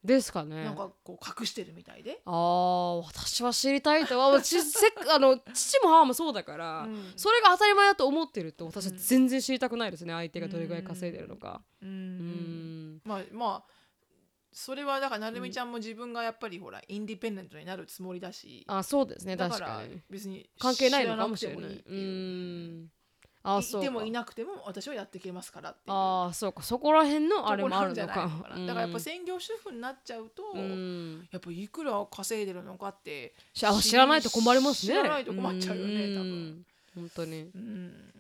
ですかね。なんかこう隠してるみたいで、ああ私は知りたいとは。<laughs> 私せっあの父も母もそうだから、うん。それが当たり前だと思ってると私は全然知りたくないですね。相手がどれぐらい稼いでるのか。うん。うんまあまあそれはだからなるみちゃんも自分がやっぱりほらインディペンデントになるつもりだし、あそうですねだか確からに別に関係ないのかもしれないう。んあそうか。いてもいなくても私はやっていけますからっていう。あそうか。そこら辺のあれもあるのか。ないのかな。だからやっぱ専業主婦になっちゃうと、うん。やっぱいくら稼いでるのかって知らないと困りますね。知らないと困っちゃうよね多分。うん本当に。うん。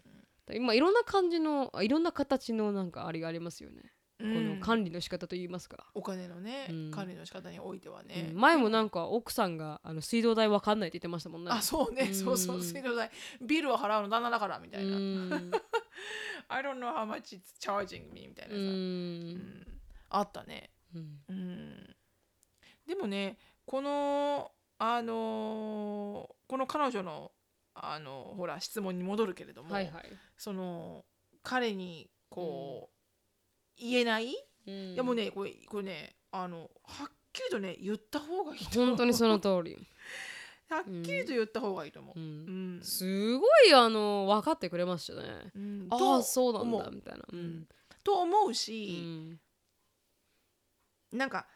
今いろんな感じのあいろんな形のなんかあれがありますよね。の管理の仕方といいますか。お金のね、うん。管理の仕方においてはね、うん。前もなんか奥さんがあの水道代わかんないって言ってましたもんね。あそうね、うん。そうそう。水道代。ビルを払うの旦那だからみたいな、うん。<laughs> I don't know how much it's charging me みたいなさ、ううん。んあったね。うん。うん。でもねこのあのーこの彼女のあのほら質問に戻るけれども、はいはい。その彼にこう、言えない、うん。いやもうねこれこれねあのはっきりとね言った方がいい本当にその通り。<laughs> はっきりと言った方がいいと思う、ううん。ん。すごいあの分かってくれましたね。うん。あとあそうなんだみたいな。うん。と思ううし、んなんか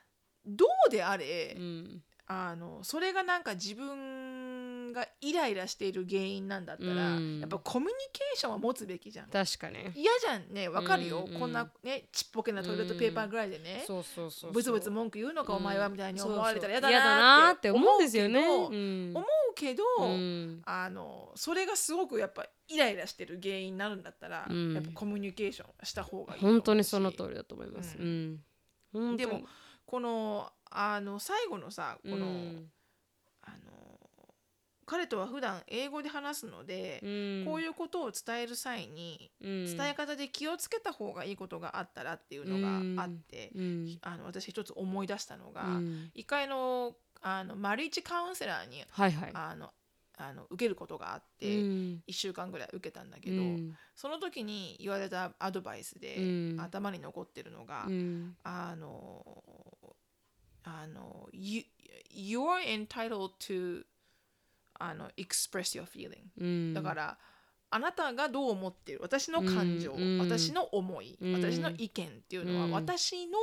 どうであれ、うん。あのそれがなんか自分がイライラしている原因なんだったら、うん。やっぱコミュニケーションは持つべきじゃん。確かに。嫌じゃんね。わかるよ、うんこんなねちっぽけなトイレットペーパーぐらいでね、そうそうそう。ブツブツ文句言うのか、うんお前はみたいに思われたら嫌だなーって思うんですよね。思うけどあのそれがすごくやっぱイライラしてる原因になるんだったら、うん。やっぱコミュニケーションした方がいい本当にその通りだと思います。でもこのあの最後のさこの、うん彼とは普段英語で話すので、うん。こういうことを伝える際に、うん。伝え方で気をつけた方がいいことがあったらっていうのがあって、うん。あの私一つ思い出したのが、うん。一回のあのマリッジカウンセラーにはいはい。あのあの受けることがあって、うん。1週間ぐらい受けたんだけど、うん。その時に言われたアドバイスで、うん。頭に残ってるのが、うん。あのあの you, You're entitled to あの express your feeling、うん。だからあなたがどう思ってる私の感情、うん私の思い、うん。私の意見っていうのはうん。私の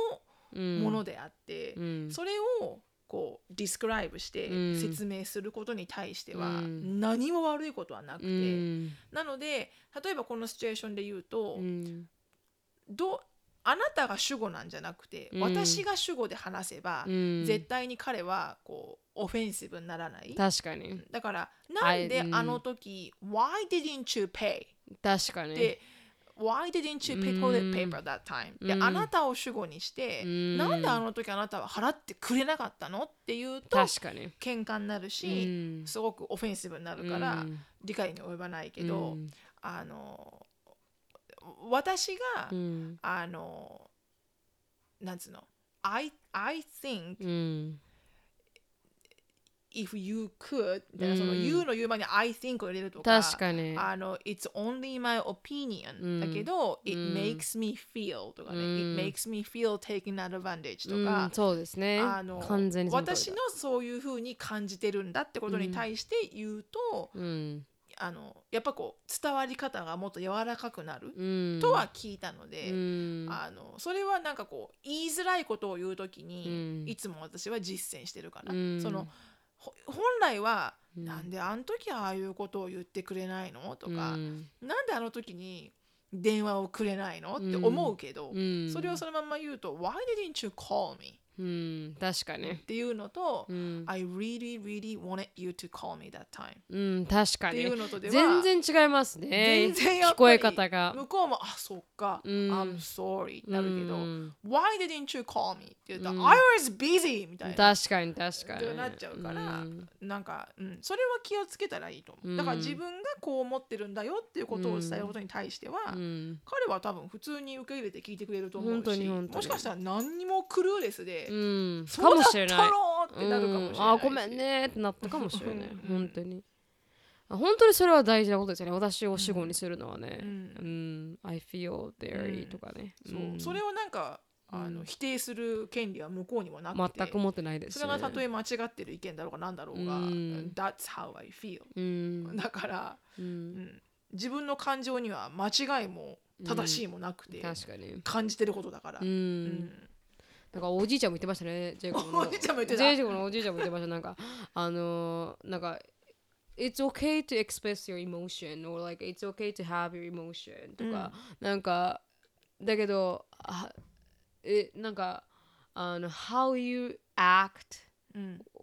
うんものであって、うん。それをこうディスクライブしてうん。説明することに対してはうん。何も悪いことはなくて、うん。なので例えばこのシチュエーションで言うと、うん。どうあなたが主語なんじゃなくて、うん。私が主語で話せば、うん。絶対に彼はこうオフェンシブにならない。確かに。だからなんでうん。あの時、Why didn't you pay? 確かに。って Why didn't you pick toilet paper that time? で、うん。あなたを主語にして、うん。なんであの時あなたは払ってくれなかったのっていうと確かに。喧嘩になるし、うん。すごくオフェンシブになるから、うん。理解に及ばないけど、うん。あの私が、うん。あのなんつうの？I, I think うん。if you could みたいなそのうん。you の言う前に I think を入れるとか確かに。あの It's only my opinion、うん。だけど It うん。makes me feel とかね、うん。It makes me feel taken advantage とうん。か、そうですね。あの完全に私のそういうふうに感じてるんだってことに対して言うと、うんあのやっぱこう伝わり方がもっと柔らかくなるうん。とは聞いたので、うん。あのそれはなんかこう言いづらいことを言うときに、うん。いつも私は実践してるから、うん。そのほ本来は、うん。なんであの時ああいうことを言ってくれないのとか、うん。なんであの時に電話をくれないのって思うけど、うん。それをそのまま言うと「Why didn't you call me?」うん確かに。っていうのと、うん。I really really wanted you to call me that time うん確かってにいうのとでは全然違いますね。全然聞こえ方が。向こうも「あそっか、うん。I'm sorry」ってなるけど「うん。Why didn't you call me?」って言うと「うん。I was busy」みたいな。確かに確かに。ってなっちゃうから、うん。なんか、うん、それは気をつけたらいいと思う、うん。だから自分がこう思ってるんだよっていうことを伝えることに対しては、うん。彼は多分普通に受け入れて聞いてくれると思うしに本当に。もしかしたら何にもクルーレスで、うん。かもしれないってなるかもしれないし、うんあごめんねってなったかもしれない。うん。本当に。あ本当にそれは大事なことですよね。私を主語にするのはね。ううん。ん。I feel very うん。とかね。そう。うん。それをなんかあの、うん否定する権利は向こうにもなくて全く持ってないです。それがたとええ間違ってる意見だろうが何だろうが、うん。That's how I feel うん。だから、ううん。ん自分の感情には間違いも正しいもなくて、確かに。感じてることだから、ううんんなんかおじいちゃんも言ってましたねジェイコブの。おじいちゃんも言ってた？ジェイコブのおじいちゃんも言ってました。なんかあのーなんか It's okay to express your emotion or like it's okay to have your emotion とか、なんかだけどあえなんかあの how you act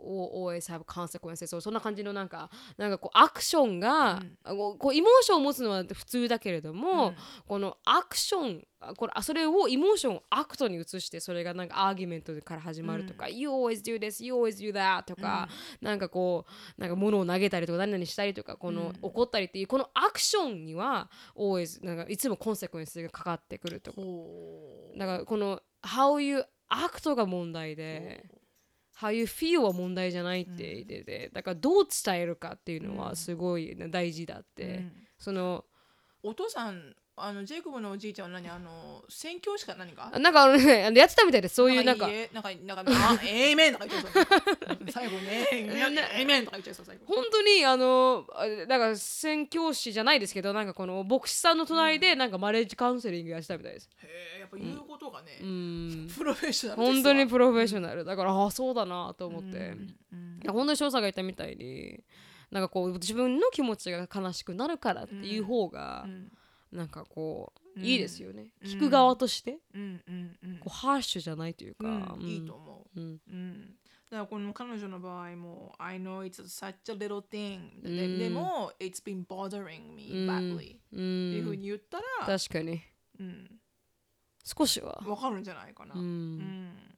always have consequences. そうそんな感じのなんかなんかこうアクションが、うん。あこうこう emotion を持つのは普通だけれども、うん。このアクションあこれあそれを emotion を act に移してそれがなんか argument から始まるとか、You always do this, you always do that とか、なんかこうなんか物を投げたりとか何々したりとかこの、うん。怒ったりっていうこのアクションには always なんかいつもコンセクエンスがかかってくるとか。だからこの How you act が問題で How you feel は問題じゃないって言ってて、だからどう伝えるかっていうのはすごい大事だって、うん。そのお父さんあのジェイコブのおじいちゃんは何？あの宣教師か何か？なんかあのねやってたみたいですそういうなんかいい？えなんかなんかあエイメンとか言っちゃう最後ねエイメンとか言っちゃう最後。本当にあのあだから宣教師じゃないですけどなんかこの牧師さんの隣でなんかマレージカウンセリングやってたみたいです。へえやっぱ言うことがね、うん。<laughs> プロフェッショナル本当にプロフェッショナルだからああそうだなと思って、うんうんいや本当に翔さんが言ったみたいになんかこう自分の気持ちが悲しくなるからっていう方が、うんなんかこう、うんいいですよね、うん。聞く側として。うん。うん。うん。こうハーシュじゃないというか、うん。いいと思う、うん。うん、だからこの彼女の場合も I know it's such a little thing で,、うん。でも It's been bothering me うん。badly、ってういうふうんに言ったら、確かに。うん、少しは、わかるんじゃないかな、ううんん、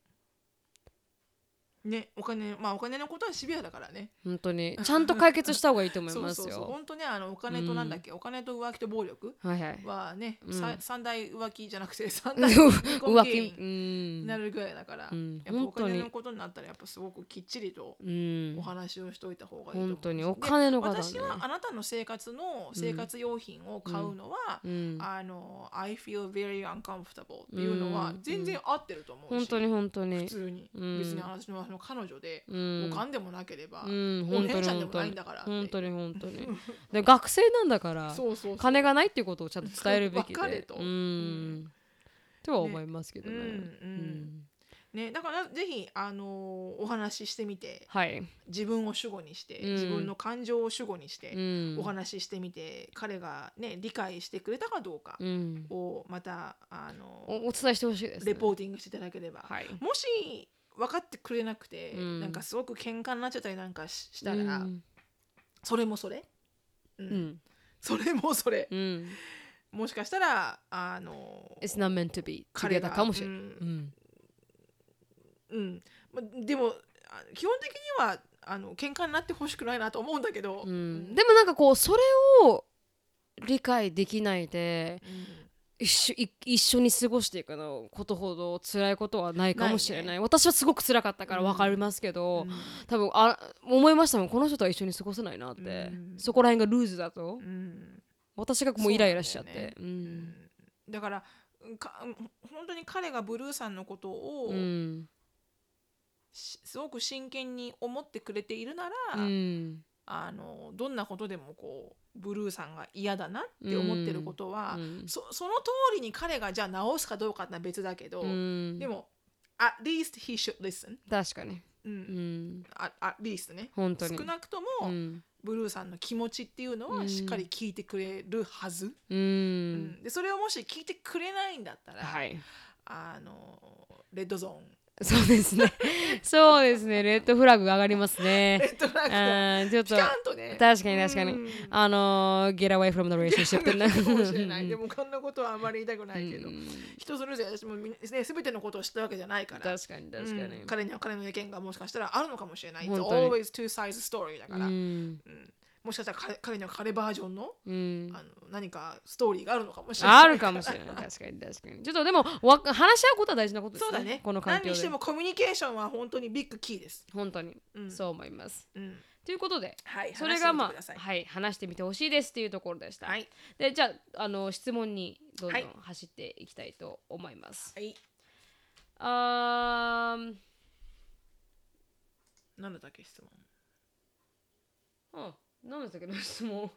ねお金まあお金のことはシビアだからね。本当に。ちゃんと解決した方がいいと思います <laughs> そうそうそう。よ本当ねあのお金となんだっけ、お金と浮気と暴力はいはい。はね、うん。さ三大浮気じゃなくて <laughs> 三大浮原気にん。なるぐらいだから、うん。やっぱお金のことになったらやっぱすごくきっちりとうん。お話をしといた方がいいと思う本当に。でお金の方ね。私はあなたの生活の生活用品を買うのは、うん。あの I feel very uncomfortable っていうのはうん。全然合ってると思うし、本当に本当に。普通に、うん。別に私の私の彼女で、うん。おかんでもなければ、うんお姉ちゃんでもないんだから本当に本当に。<laughs> で学生なんだから金がないっていうことをちゃんと伝えるべきで。と。うん。とは思いますけどね。ねうん。うん。ね、だからぜひ、あのーお話ししてみてはい。自分を主語にして、うん。自分の感情を主語にして、うん。お話ししてみて彼が、ね、理解してくれたかどうかうん。をまた、あのおお伝えしてほしいですね。レポーティングしていただければ、はい。もし分かってくれなくて、うん。なんかすごく喧嘩になっちゃったりなんかししたら、うん。それもそれ、うん。うん。それもそれ、うん。もしかしたらあの It's not meant to be 彼がかもしれない。うん。うん。でもあ基本的にはあの喧嘩になってほしくないなと思うんだけど、うん。でもなんかこうそれを理解できないで一緒い一緒に過ごしていくのことほど辛いことはないかもしれない。ない私はすごく辛かったからうん。分かりますけど、うん。多分あ思いましたもんこの人とは一緒に過ごせないなって、うん。そこら辺がルーズだとうん。私がもうイライラしちゃって。だよねうん。だからか本当に彼がブルーさんのことを、うん。しすごく真剣に思ってくれているなら、うん。あのどんなことでもこうブルーさんが嫌だなって思ってることは、うんそその通りに彼がじゃあ直すかどうかってのは別だけど、うん。でも at least he should listen、確かに、うん。うん、at, least ね。本当に。少なくとも、うん。ブルーさんの気持ちっていうのうん。はしっかり聞いてくれるはず、ううんん。でそれをもし聞いてくれないんだったら、はい。あのレッドゾーンそうですね。<laughs> そうですね。レッドフラグが上がりますレねッドフラッグ。ちょっと。とね。確かに確かに。うん。あのー get away from the relationship ってなかもしれない。<laughs> でもこんなことはあんまり言いたくないけど、うん。人それぞれ私もね、全てのことを知ったわけじゃないから。確かに確かに、うん。彼には彼の意見がもしかしたらあるのかもしれない。It's always two sides story だから、ううんんもしかしたら彼彼には彼バージョンのうんあの何かストーリーがあるのかもしれない。あるかもしれない <laughs> 確かに確かにちょっとでもわ話し合うことは大事なことですねそうだね。この環境で何にしてもコミュニケーションは本当にビッグキーです。本当に、うんそう思いますうんということではい。それがまあ話してみてくださいはい話してみてほしいですっていうところでした、はい。でじゃああの質問にどんどはいん走っていきたいと思います、はい。あーん何だっけ質問。あ何でしたっけ質問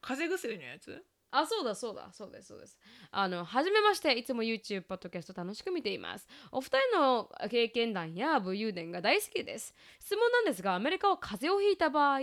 風邪薬のやつ？あ、そうだそうだそうですそうです。あの、はじめまして、いつも YouTube、ポッドキャスト楽しく見ています。お二人の経験談や武勇伝が大好きです。質問なんですが、アメリカは風邪をひいた場合、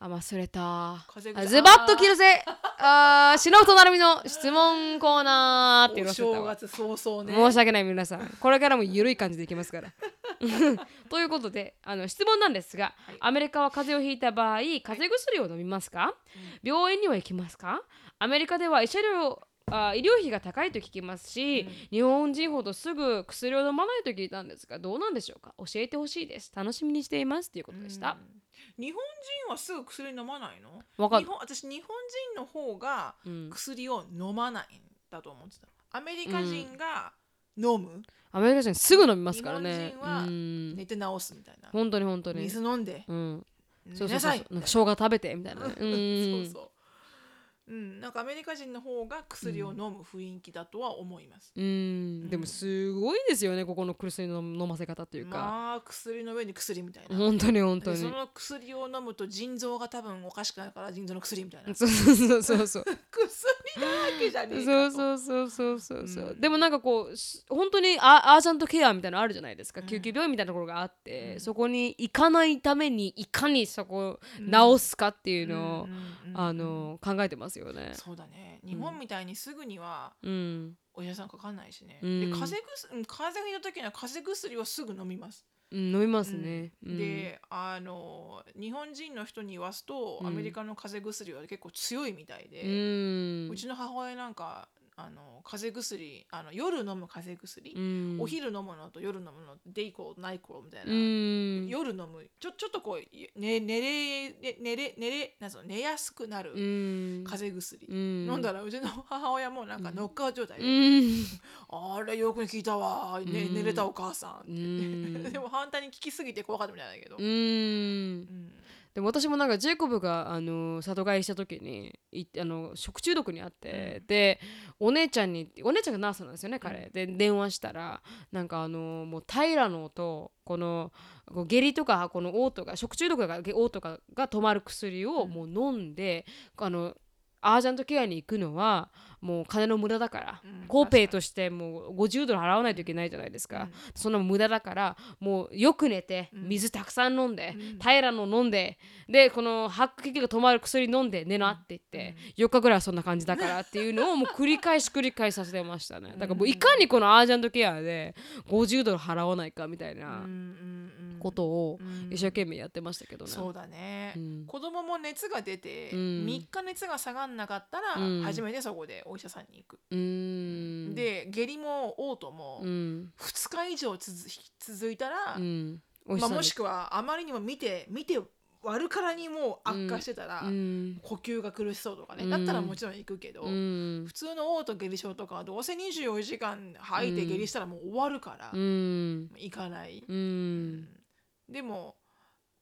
あ、忘れた。風邪薬ズバッと切るぜ。あー、篠本なるみの質問コーナーっていうの正月早々ね。申し訳ない皆さん。これからも緩い感じでいきますから。<laughs> ということであの質問なんですが、はい。アメリカは風邪をひいた場合風邪薬を飲みますか、病院には行きますか？アメリカでは医者料あ医療費が高いと聞きますし、うん。日本人ほどすぐ薬を飲まないと聞いたんですがどうなんでしょうか？教えてほしいです。楽しみにしています。ということでした、うん日本人はすぐ薬飲まないの？わか日本私日本人の方がうん。薬を飲まないんだと思ってたアメリカ人が飲む、アメリカ人すぐ飲みますからね。日本人はうん寝て治すみたいな。本当に本当に。水飲んで。うん。寝そうそうそう。なさいなんか生姜食べてみたいなううん。<laughs> そううん、なんかアメリカ人の方が薬を飲む雰囲気だとは思います、うん、でもすごいですよねここの薬の飲ませ方というか、まあ薬の上に薬みたいな。本当に本当に。でその薬を飲むと腎臓が多分おかしくなるから腎臓の薬みたいな。そうそうそうそう <laughs> 薬だらけじゃねえそうかとそうそうそうそうそう、うん。でもなんかこうし本当にアアージャントケアみたいなのあるじゃないですか、うん。救急病院みたいなところがあって、うん。そこに行かないためにいかにそこをうん。治すかっていうのを、うんうんうんあの考えてますよね。そうだね。日本みたいにすぐにはうん、お医者さんかかんないしね、うん。で風邪薬うん風邪ひいた時には風邪薬をすぐ飲みます、うん、飲みますね。うん。であの日本人の人に言わすと、うん。アメリカの風邪薬は結構強いみたいで、うん。うちの母親なんかあの風邪薬あの夜飲む風邪薬、うん。お昼飲むのと夜飲むのデイコーナイコーみたいな、うん。夜飲む。ちょちょっとこう、ね、寝れ寝れ寝れなんぞ寝やすくなるうん。風邪薬、うん。飲んだらうちの母親もなんかノックアウト状態で、うん。あれよく聞いたわ、ねうん。寝れたお母さんって。<laughs> でも反対に聞きすぎて怖かったみたいだけど、うん。うんでも私もなんかジェイコブがあの里帰りした時にいあの食中毒にあって、でお姉ちゃんにお姉ちゃんがナースなんですよね彼、で電話したらなんかあのもう平野とこの下痢とかこの嘔吐が食中毒が嘔吐とかが止まる薬をもう飲んで、あのアージャントケアに行くのはもう金の無駄だから、うんコーペイとしてもう50ドル払わないといけないじゃないですか、うん。そんな無駄だからもうよく寝てうん。水たくさん飲んで、うん。平の飲んででこの白血球が止まる薬飲んで寝なって言って、4日ぐらいはそんな感じだからっていうのをもう繰り返し繰り返しさせてましたね。だからもういかにこのアージャントケアで50ドル払わないかみたいなうんうんうん。ことをうん。一生懸命やってましたけどね。そうだね、うん。子供も熱が出て、うん。3日熱が下がんなかったら、うん。初めてそこでお医者さんに行く、うーん、で下痢も嘔吐もう。ん。2日以上続続いたら、うん、お医まあ、者さんもしくはあまりにも見て見て割るからにもう悪化してたら、うん。呼吸が苦しそうとかね、うん。だったらもちろん行くけど、うん。普通の嘔吐下痢症とかはどうせ24時間吐いて下痢したらもう終わるから、うん。行かない、うん。でも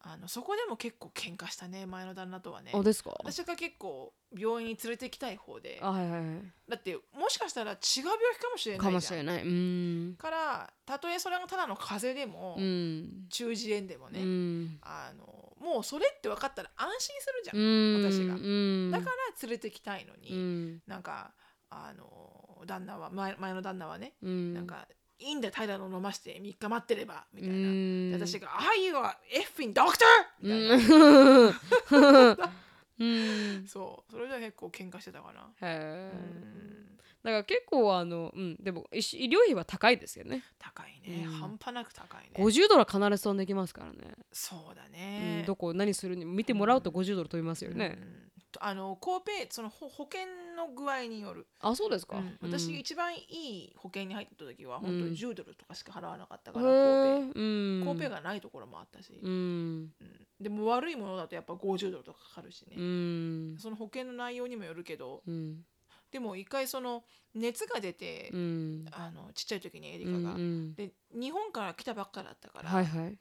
あのそこでも結構喧嘩したね前の旦那とはね。あですか？私が結構病院に連れて行きたい方で。あはいはいはい。だってもしかしたら違う病気かもしれないじゃん。かもしれない。うん。からたとえそれがただの風邪でも、うん。中耳炎でもね、うん。あのもうそれって分かったら安心するじゃん、うん私が。うん。だから連れてきたいのに、うん。なんかあの旦那は前前の旦那はね、うん。なんかいいんだよ平の飲まして3日待ってればみたいな、うん。で私が「あ you are effing doctor!」みたいな、<laughs> うん。そう。それで結構喧嘩してたかな、へえうんだから結構あのうんでも医療費は高いですよね。高いね、うん。半端なく高いね。50ドルは必ず飛んできますからね。そうだうねん、どこ何するにも見てもらうと50ドル飛びますよね、うん。あのコーペイその保保険の具合による、あそうですか、うん。私が一番いい保険に入ってた時は本当うん。に10ドルとかしか払わなかったへから、コーペイ。ー。うん。コーペイがないところもあったし、うん。うん。でも悪いものだとやっぱ50ドルとかかかるしね、うん。その保険の内容にもよるけどうんでも一回その熱が出て、うん。あのちっちゃい時にエリうんカが、うんで日本から来たばっかだったから、はいはい。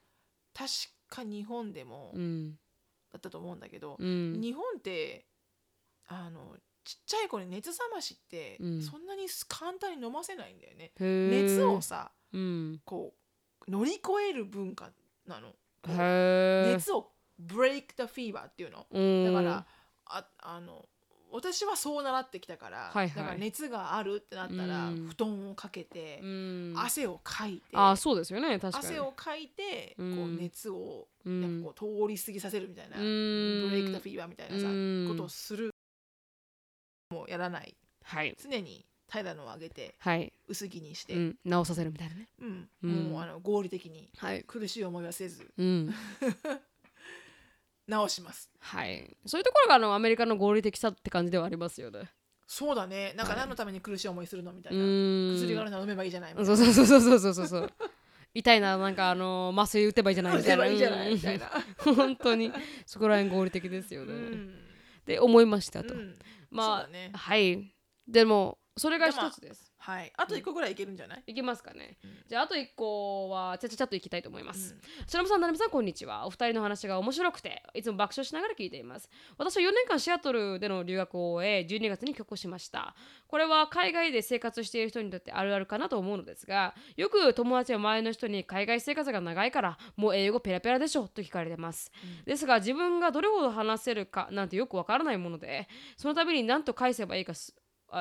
確か日本でもうん。だったと思うんだけど、うん。日本ってあのちっちゃい子に熱冷ましって、うん。そんなに簡単に飲ませないんだよね。熱をさうん。こう乗り越える文化なの。こうへえ熱を break the fever っていうの。うん。だから、ああの私はそう習ってきたから、はいはい。だから熱があるってなったら、うん。布団をかけて、うん。汗をかいてあそうですよね確かに。汗をかいて、うん。こう熱をうん。なんかこう通り過ぎさせるみたいな、うん。ブレイク・ザ・フィーバーみたいなさ、うん。ことをするもうやらない。はい。常に平らのを上げてはい、薄着にして、ううん。ん、直させるみたいなね。うん。もうあの合理的にはい。苦しい思いはせず。うん <laughs> 直します。はい。そういうところがあのアメリカの合理的さって感じではありますよね。そうだね。なんかはい。何のために苦しい思いするのみたういな、ん。薬があるなら飲めばいいじゃないそうそうそうそうそうそうそう。痛いななんかあの麻酔打てばいいじゃないみたいな。いいじゃないみたいな、うん。<laughs> 本当にそこら辺合理的ですよね、うん。って思いましたと、うん。まあ、ね。はい。でもそれが一つですはいあと一個ぐらいいけるんじゃない、いきますかね、うんじゃああと一個はちゃちゃちゃっといきたいと思います、うんしのぶさん、なるみさん、こんにちは。お二人の話が面白くて、いつも爆笑しながら聞いています。私は4年間シアトルでの留学を終え、12月に帰国しました。これは海外で生活している人にとってあるあるかなと思うのですが、よく友達や周りの人に海外生活が長いから、もう英語ペラペラでしょと聞かれてます。ですが、自分がどれほど話せるかなんてよくわからないもので、その度に何と返せばいいか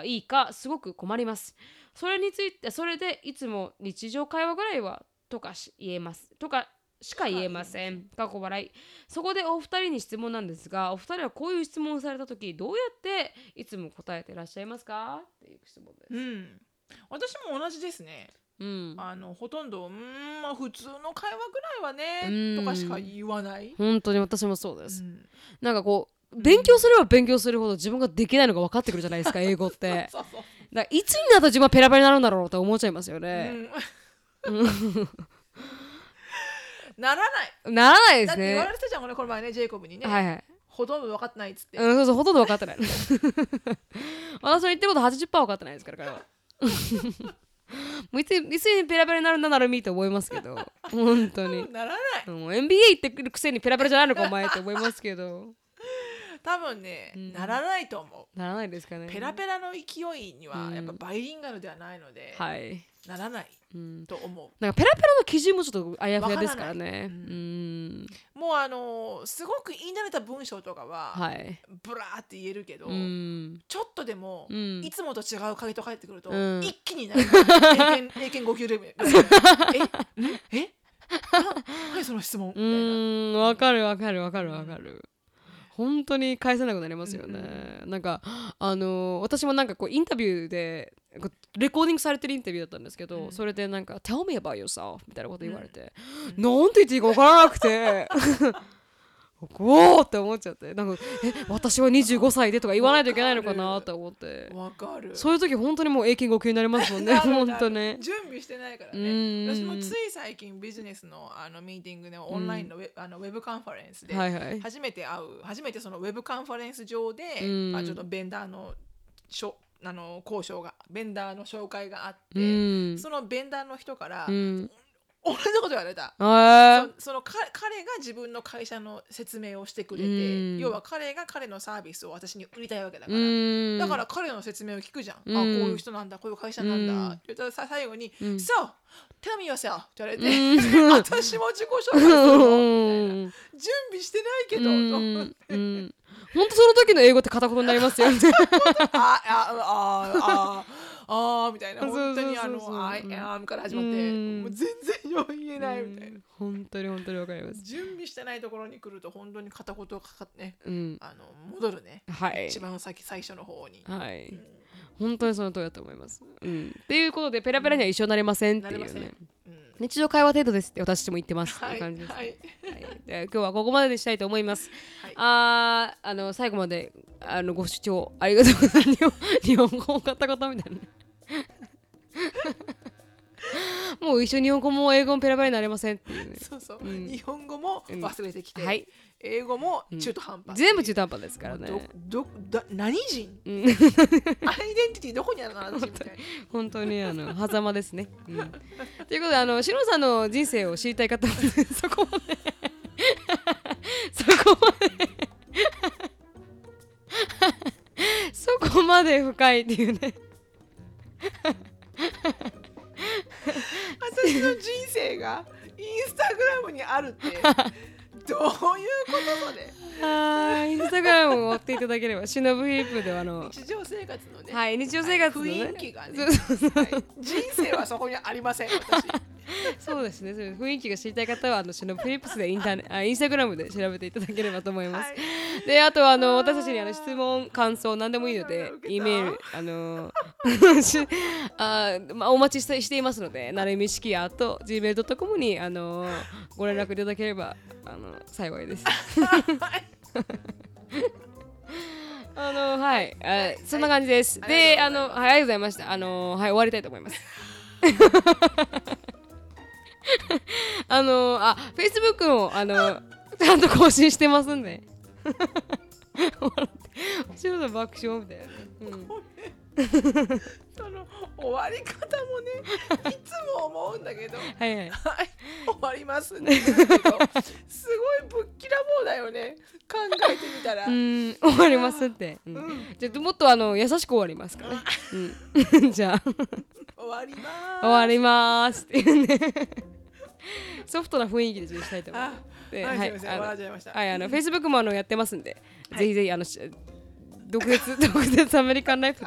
いいかすごく困ります。それについて、それでいつも日常会話ぐらいはとかし言えます。とかしか言えません。過去笑い。そこでお二人に質問なんですが、お二人はこういう質問をされたとき、どうやっていつも答えてらっしゃいますか？っていう質問です。うん私も同じですねうん。あのほとんどうーんまあ普通の会話ぐらいはうんねとかしか言わない、本当に私もそうです。うんなんかこう、勉強すれば勉強するほど自分ができないのが分かってくるじゃないですか、英語って。<laughs> そうそうだからいつになったら自分はペラペラになるんだろうって思っちゃいますようね。ん <laughs> ならないならないですねだって言われ。てたじゃん俺この前ねジェイコブにね、はいはい。ほとんど分かってないっつって、うん、そうそう、ほとんど分かってない。<laughs> 私の言ってること80%分かってないですから、彼は。もういついつにペラペラになるんだなるみって思いますけど、本当に。ならないもう NBA 行ってくるくせにペラペラじゃないのかお前って思いますけど、多分ね、うん。ならないと思ならないですかね。うペラペラの勢いにはうん。やっぱバイリンガルではないので、はい。ならないうん、と思なんかペラペラの基準もちょっとあやふやですからね。わからなん。うもうあのーすごく言い慣れた文章とかは、はい。ブラーって言えるけど、うん。ちょっとでも、うん。いつもと違う回答返ってくると、うん。一気になる英検 <laughs> 英検5級レベル。<laughs> え？んえ？あ？何その質問？みたいな。ーん、わかるわかるわかるわかる。本当に返せなくなりますよね、なんかあのー私もなんかこうインタビューでレコーディングされてるインタビューだったんですけど、うん。それでなんか「Tell me about yourself」みたいなこと言われて、なんて言っていいか分からなくておおって思っちゃって。なんか「え私は25歳で」とか言わないといけないのかなと思って。わかる。そういう時本当にもう英検5級になりますもんね <laughs> 本当ね準備してないからうねん。私もつい最近ビジネスのあのミーティングでオンラインのウェ,、あのウェブカンファレンスではいはい。初めて会う初めてそのウェブカンファレンス上で、うん。まあ、ちょっとベンダーのしょあの交渉がベンダーの紹介があって、うん。そのベンダーの人から、うん同じこと言われた。あそそのか彼が自分の会社の説明をしてくれて、うん。要は彼が彼のサービスを私に売りたいわけだかうら、ん。だから彼の説明を聞くじゃん、うん。あこういう人なんだこういう会社なんだ、うん。って言ったらさ最後に「うん。So tell me yourself」って言われて、うん。<laughs> 私も自己紹介するの？みたいな。うん。準備してないけど、うんと思って。うん。本当その時の英語って片言になりますよね。<laughs> ああああああみたいな。本当にあの「I am」から始まって、うん。もう全然言えないみたいな、本当に本当にわかります。準備してないところに来ると本当に片言かかってねうん、あの戻るね、はい。一番先最初の方に、はい。本当にその通りだと思います。うん。っていうことでペラペラには一緒になれませんっていうなれませねん。うん日常会話程度ですって私も言ってますはい感じです。はいはいで今日はここまでにしたいと思います。はいあーあの最後まであのご視聴ありがとうございます。日本日本語を買った方みたいなね。<laughs> もう一緒に日本語も英語もペラペラになれませんっていうね。そうそう、うん日本語も忘れてきて、はい。英語も中途半端、全部中途半端ですからね。どどだ何人？うん。アイデンティティどこにあるのかな私みたいな。本当にあの狭間ですね。うん、ということであのシロさんの人生を知りたい方は <laughs> そこまで。<laughs> そこまで。<laughs> そこまで深いっていうね。私の人生がインスタグラムにあるってどういうことそれ？あーインスタグラムを追っていただければシノブフィリップではあの日常生活のね、はい日常生活のね、雰囲気がね。人生はそこにありません私そうですね雰囲気が知りたい方はあのシノブフィリップスでインターネ <laughs> あインスタグラムで調べていただければと思います。はいであとはあの私たちにあの質問感想何でもいいので受けた E メールあのし <laughs> あ、まあ、お待ちしてしていますのでなるみしきやと gmail.com にあの <laughs> ご連絡いただければあの幸いです。あのはい、あそんな感じです。はいで、あのはいありがとうございました。あのはい終わりたいと思います。<laughs> あのあ Facebook もあのちゃんと更新してますんで。笑って後ろの爆笑みたいな。ね。うん。その終わり方もねいつも思うんだけど。<laughs> はいはい。はい。終わりますねすごいぶっきらぼうだよね。考えてみたら、うん。終わりますって。うん。うん。じゃあもっとあの優しく終わりますからね。うん、<laughs> じゃあ。終わります。終わりますっていうね。ソフトな雰囲気でしたいと思います。はい、あの笑っちゃいましたはい、あの、Facebook もあのやってますんで、ぜひぜひ、あの、し独立、独立アメリカンライフで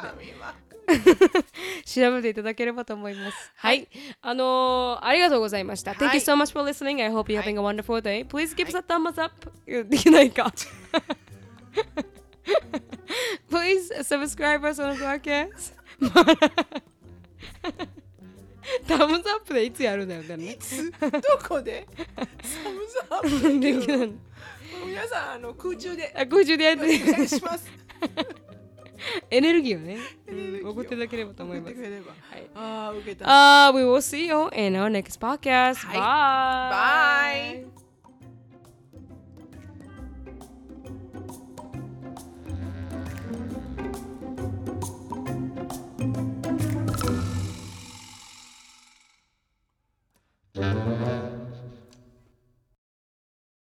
調べていただければと思います。はい。あのーありがとうございました。Thank はい you so much for listening. I hope you're having a wonderful day. Please give us a thumbs up. できないか。Please subscribe us on the podcast. タムズアップでいつやるんだよね。つどこで？サムズアップできない皆さんあの空中で。あ空中でやっお願いてします。<laughs> エネルギーをね、送っていただければと思います。ああ受けた。Uh, we will see you in our next podcast. Bye. Bye. Mm-hmm.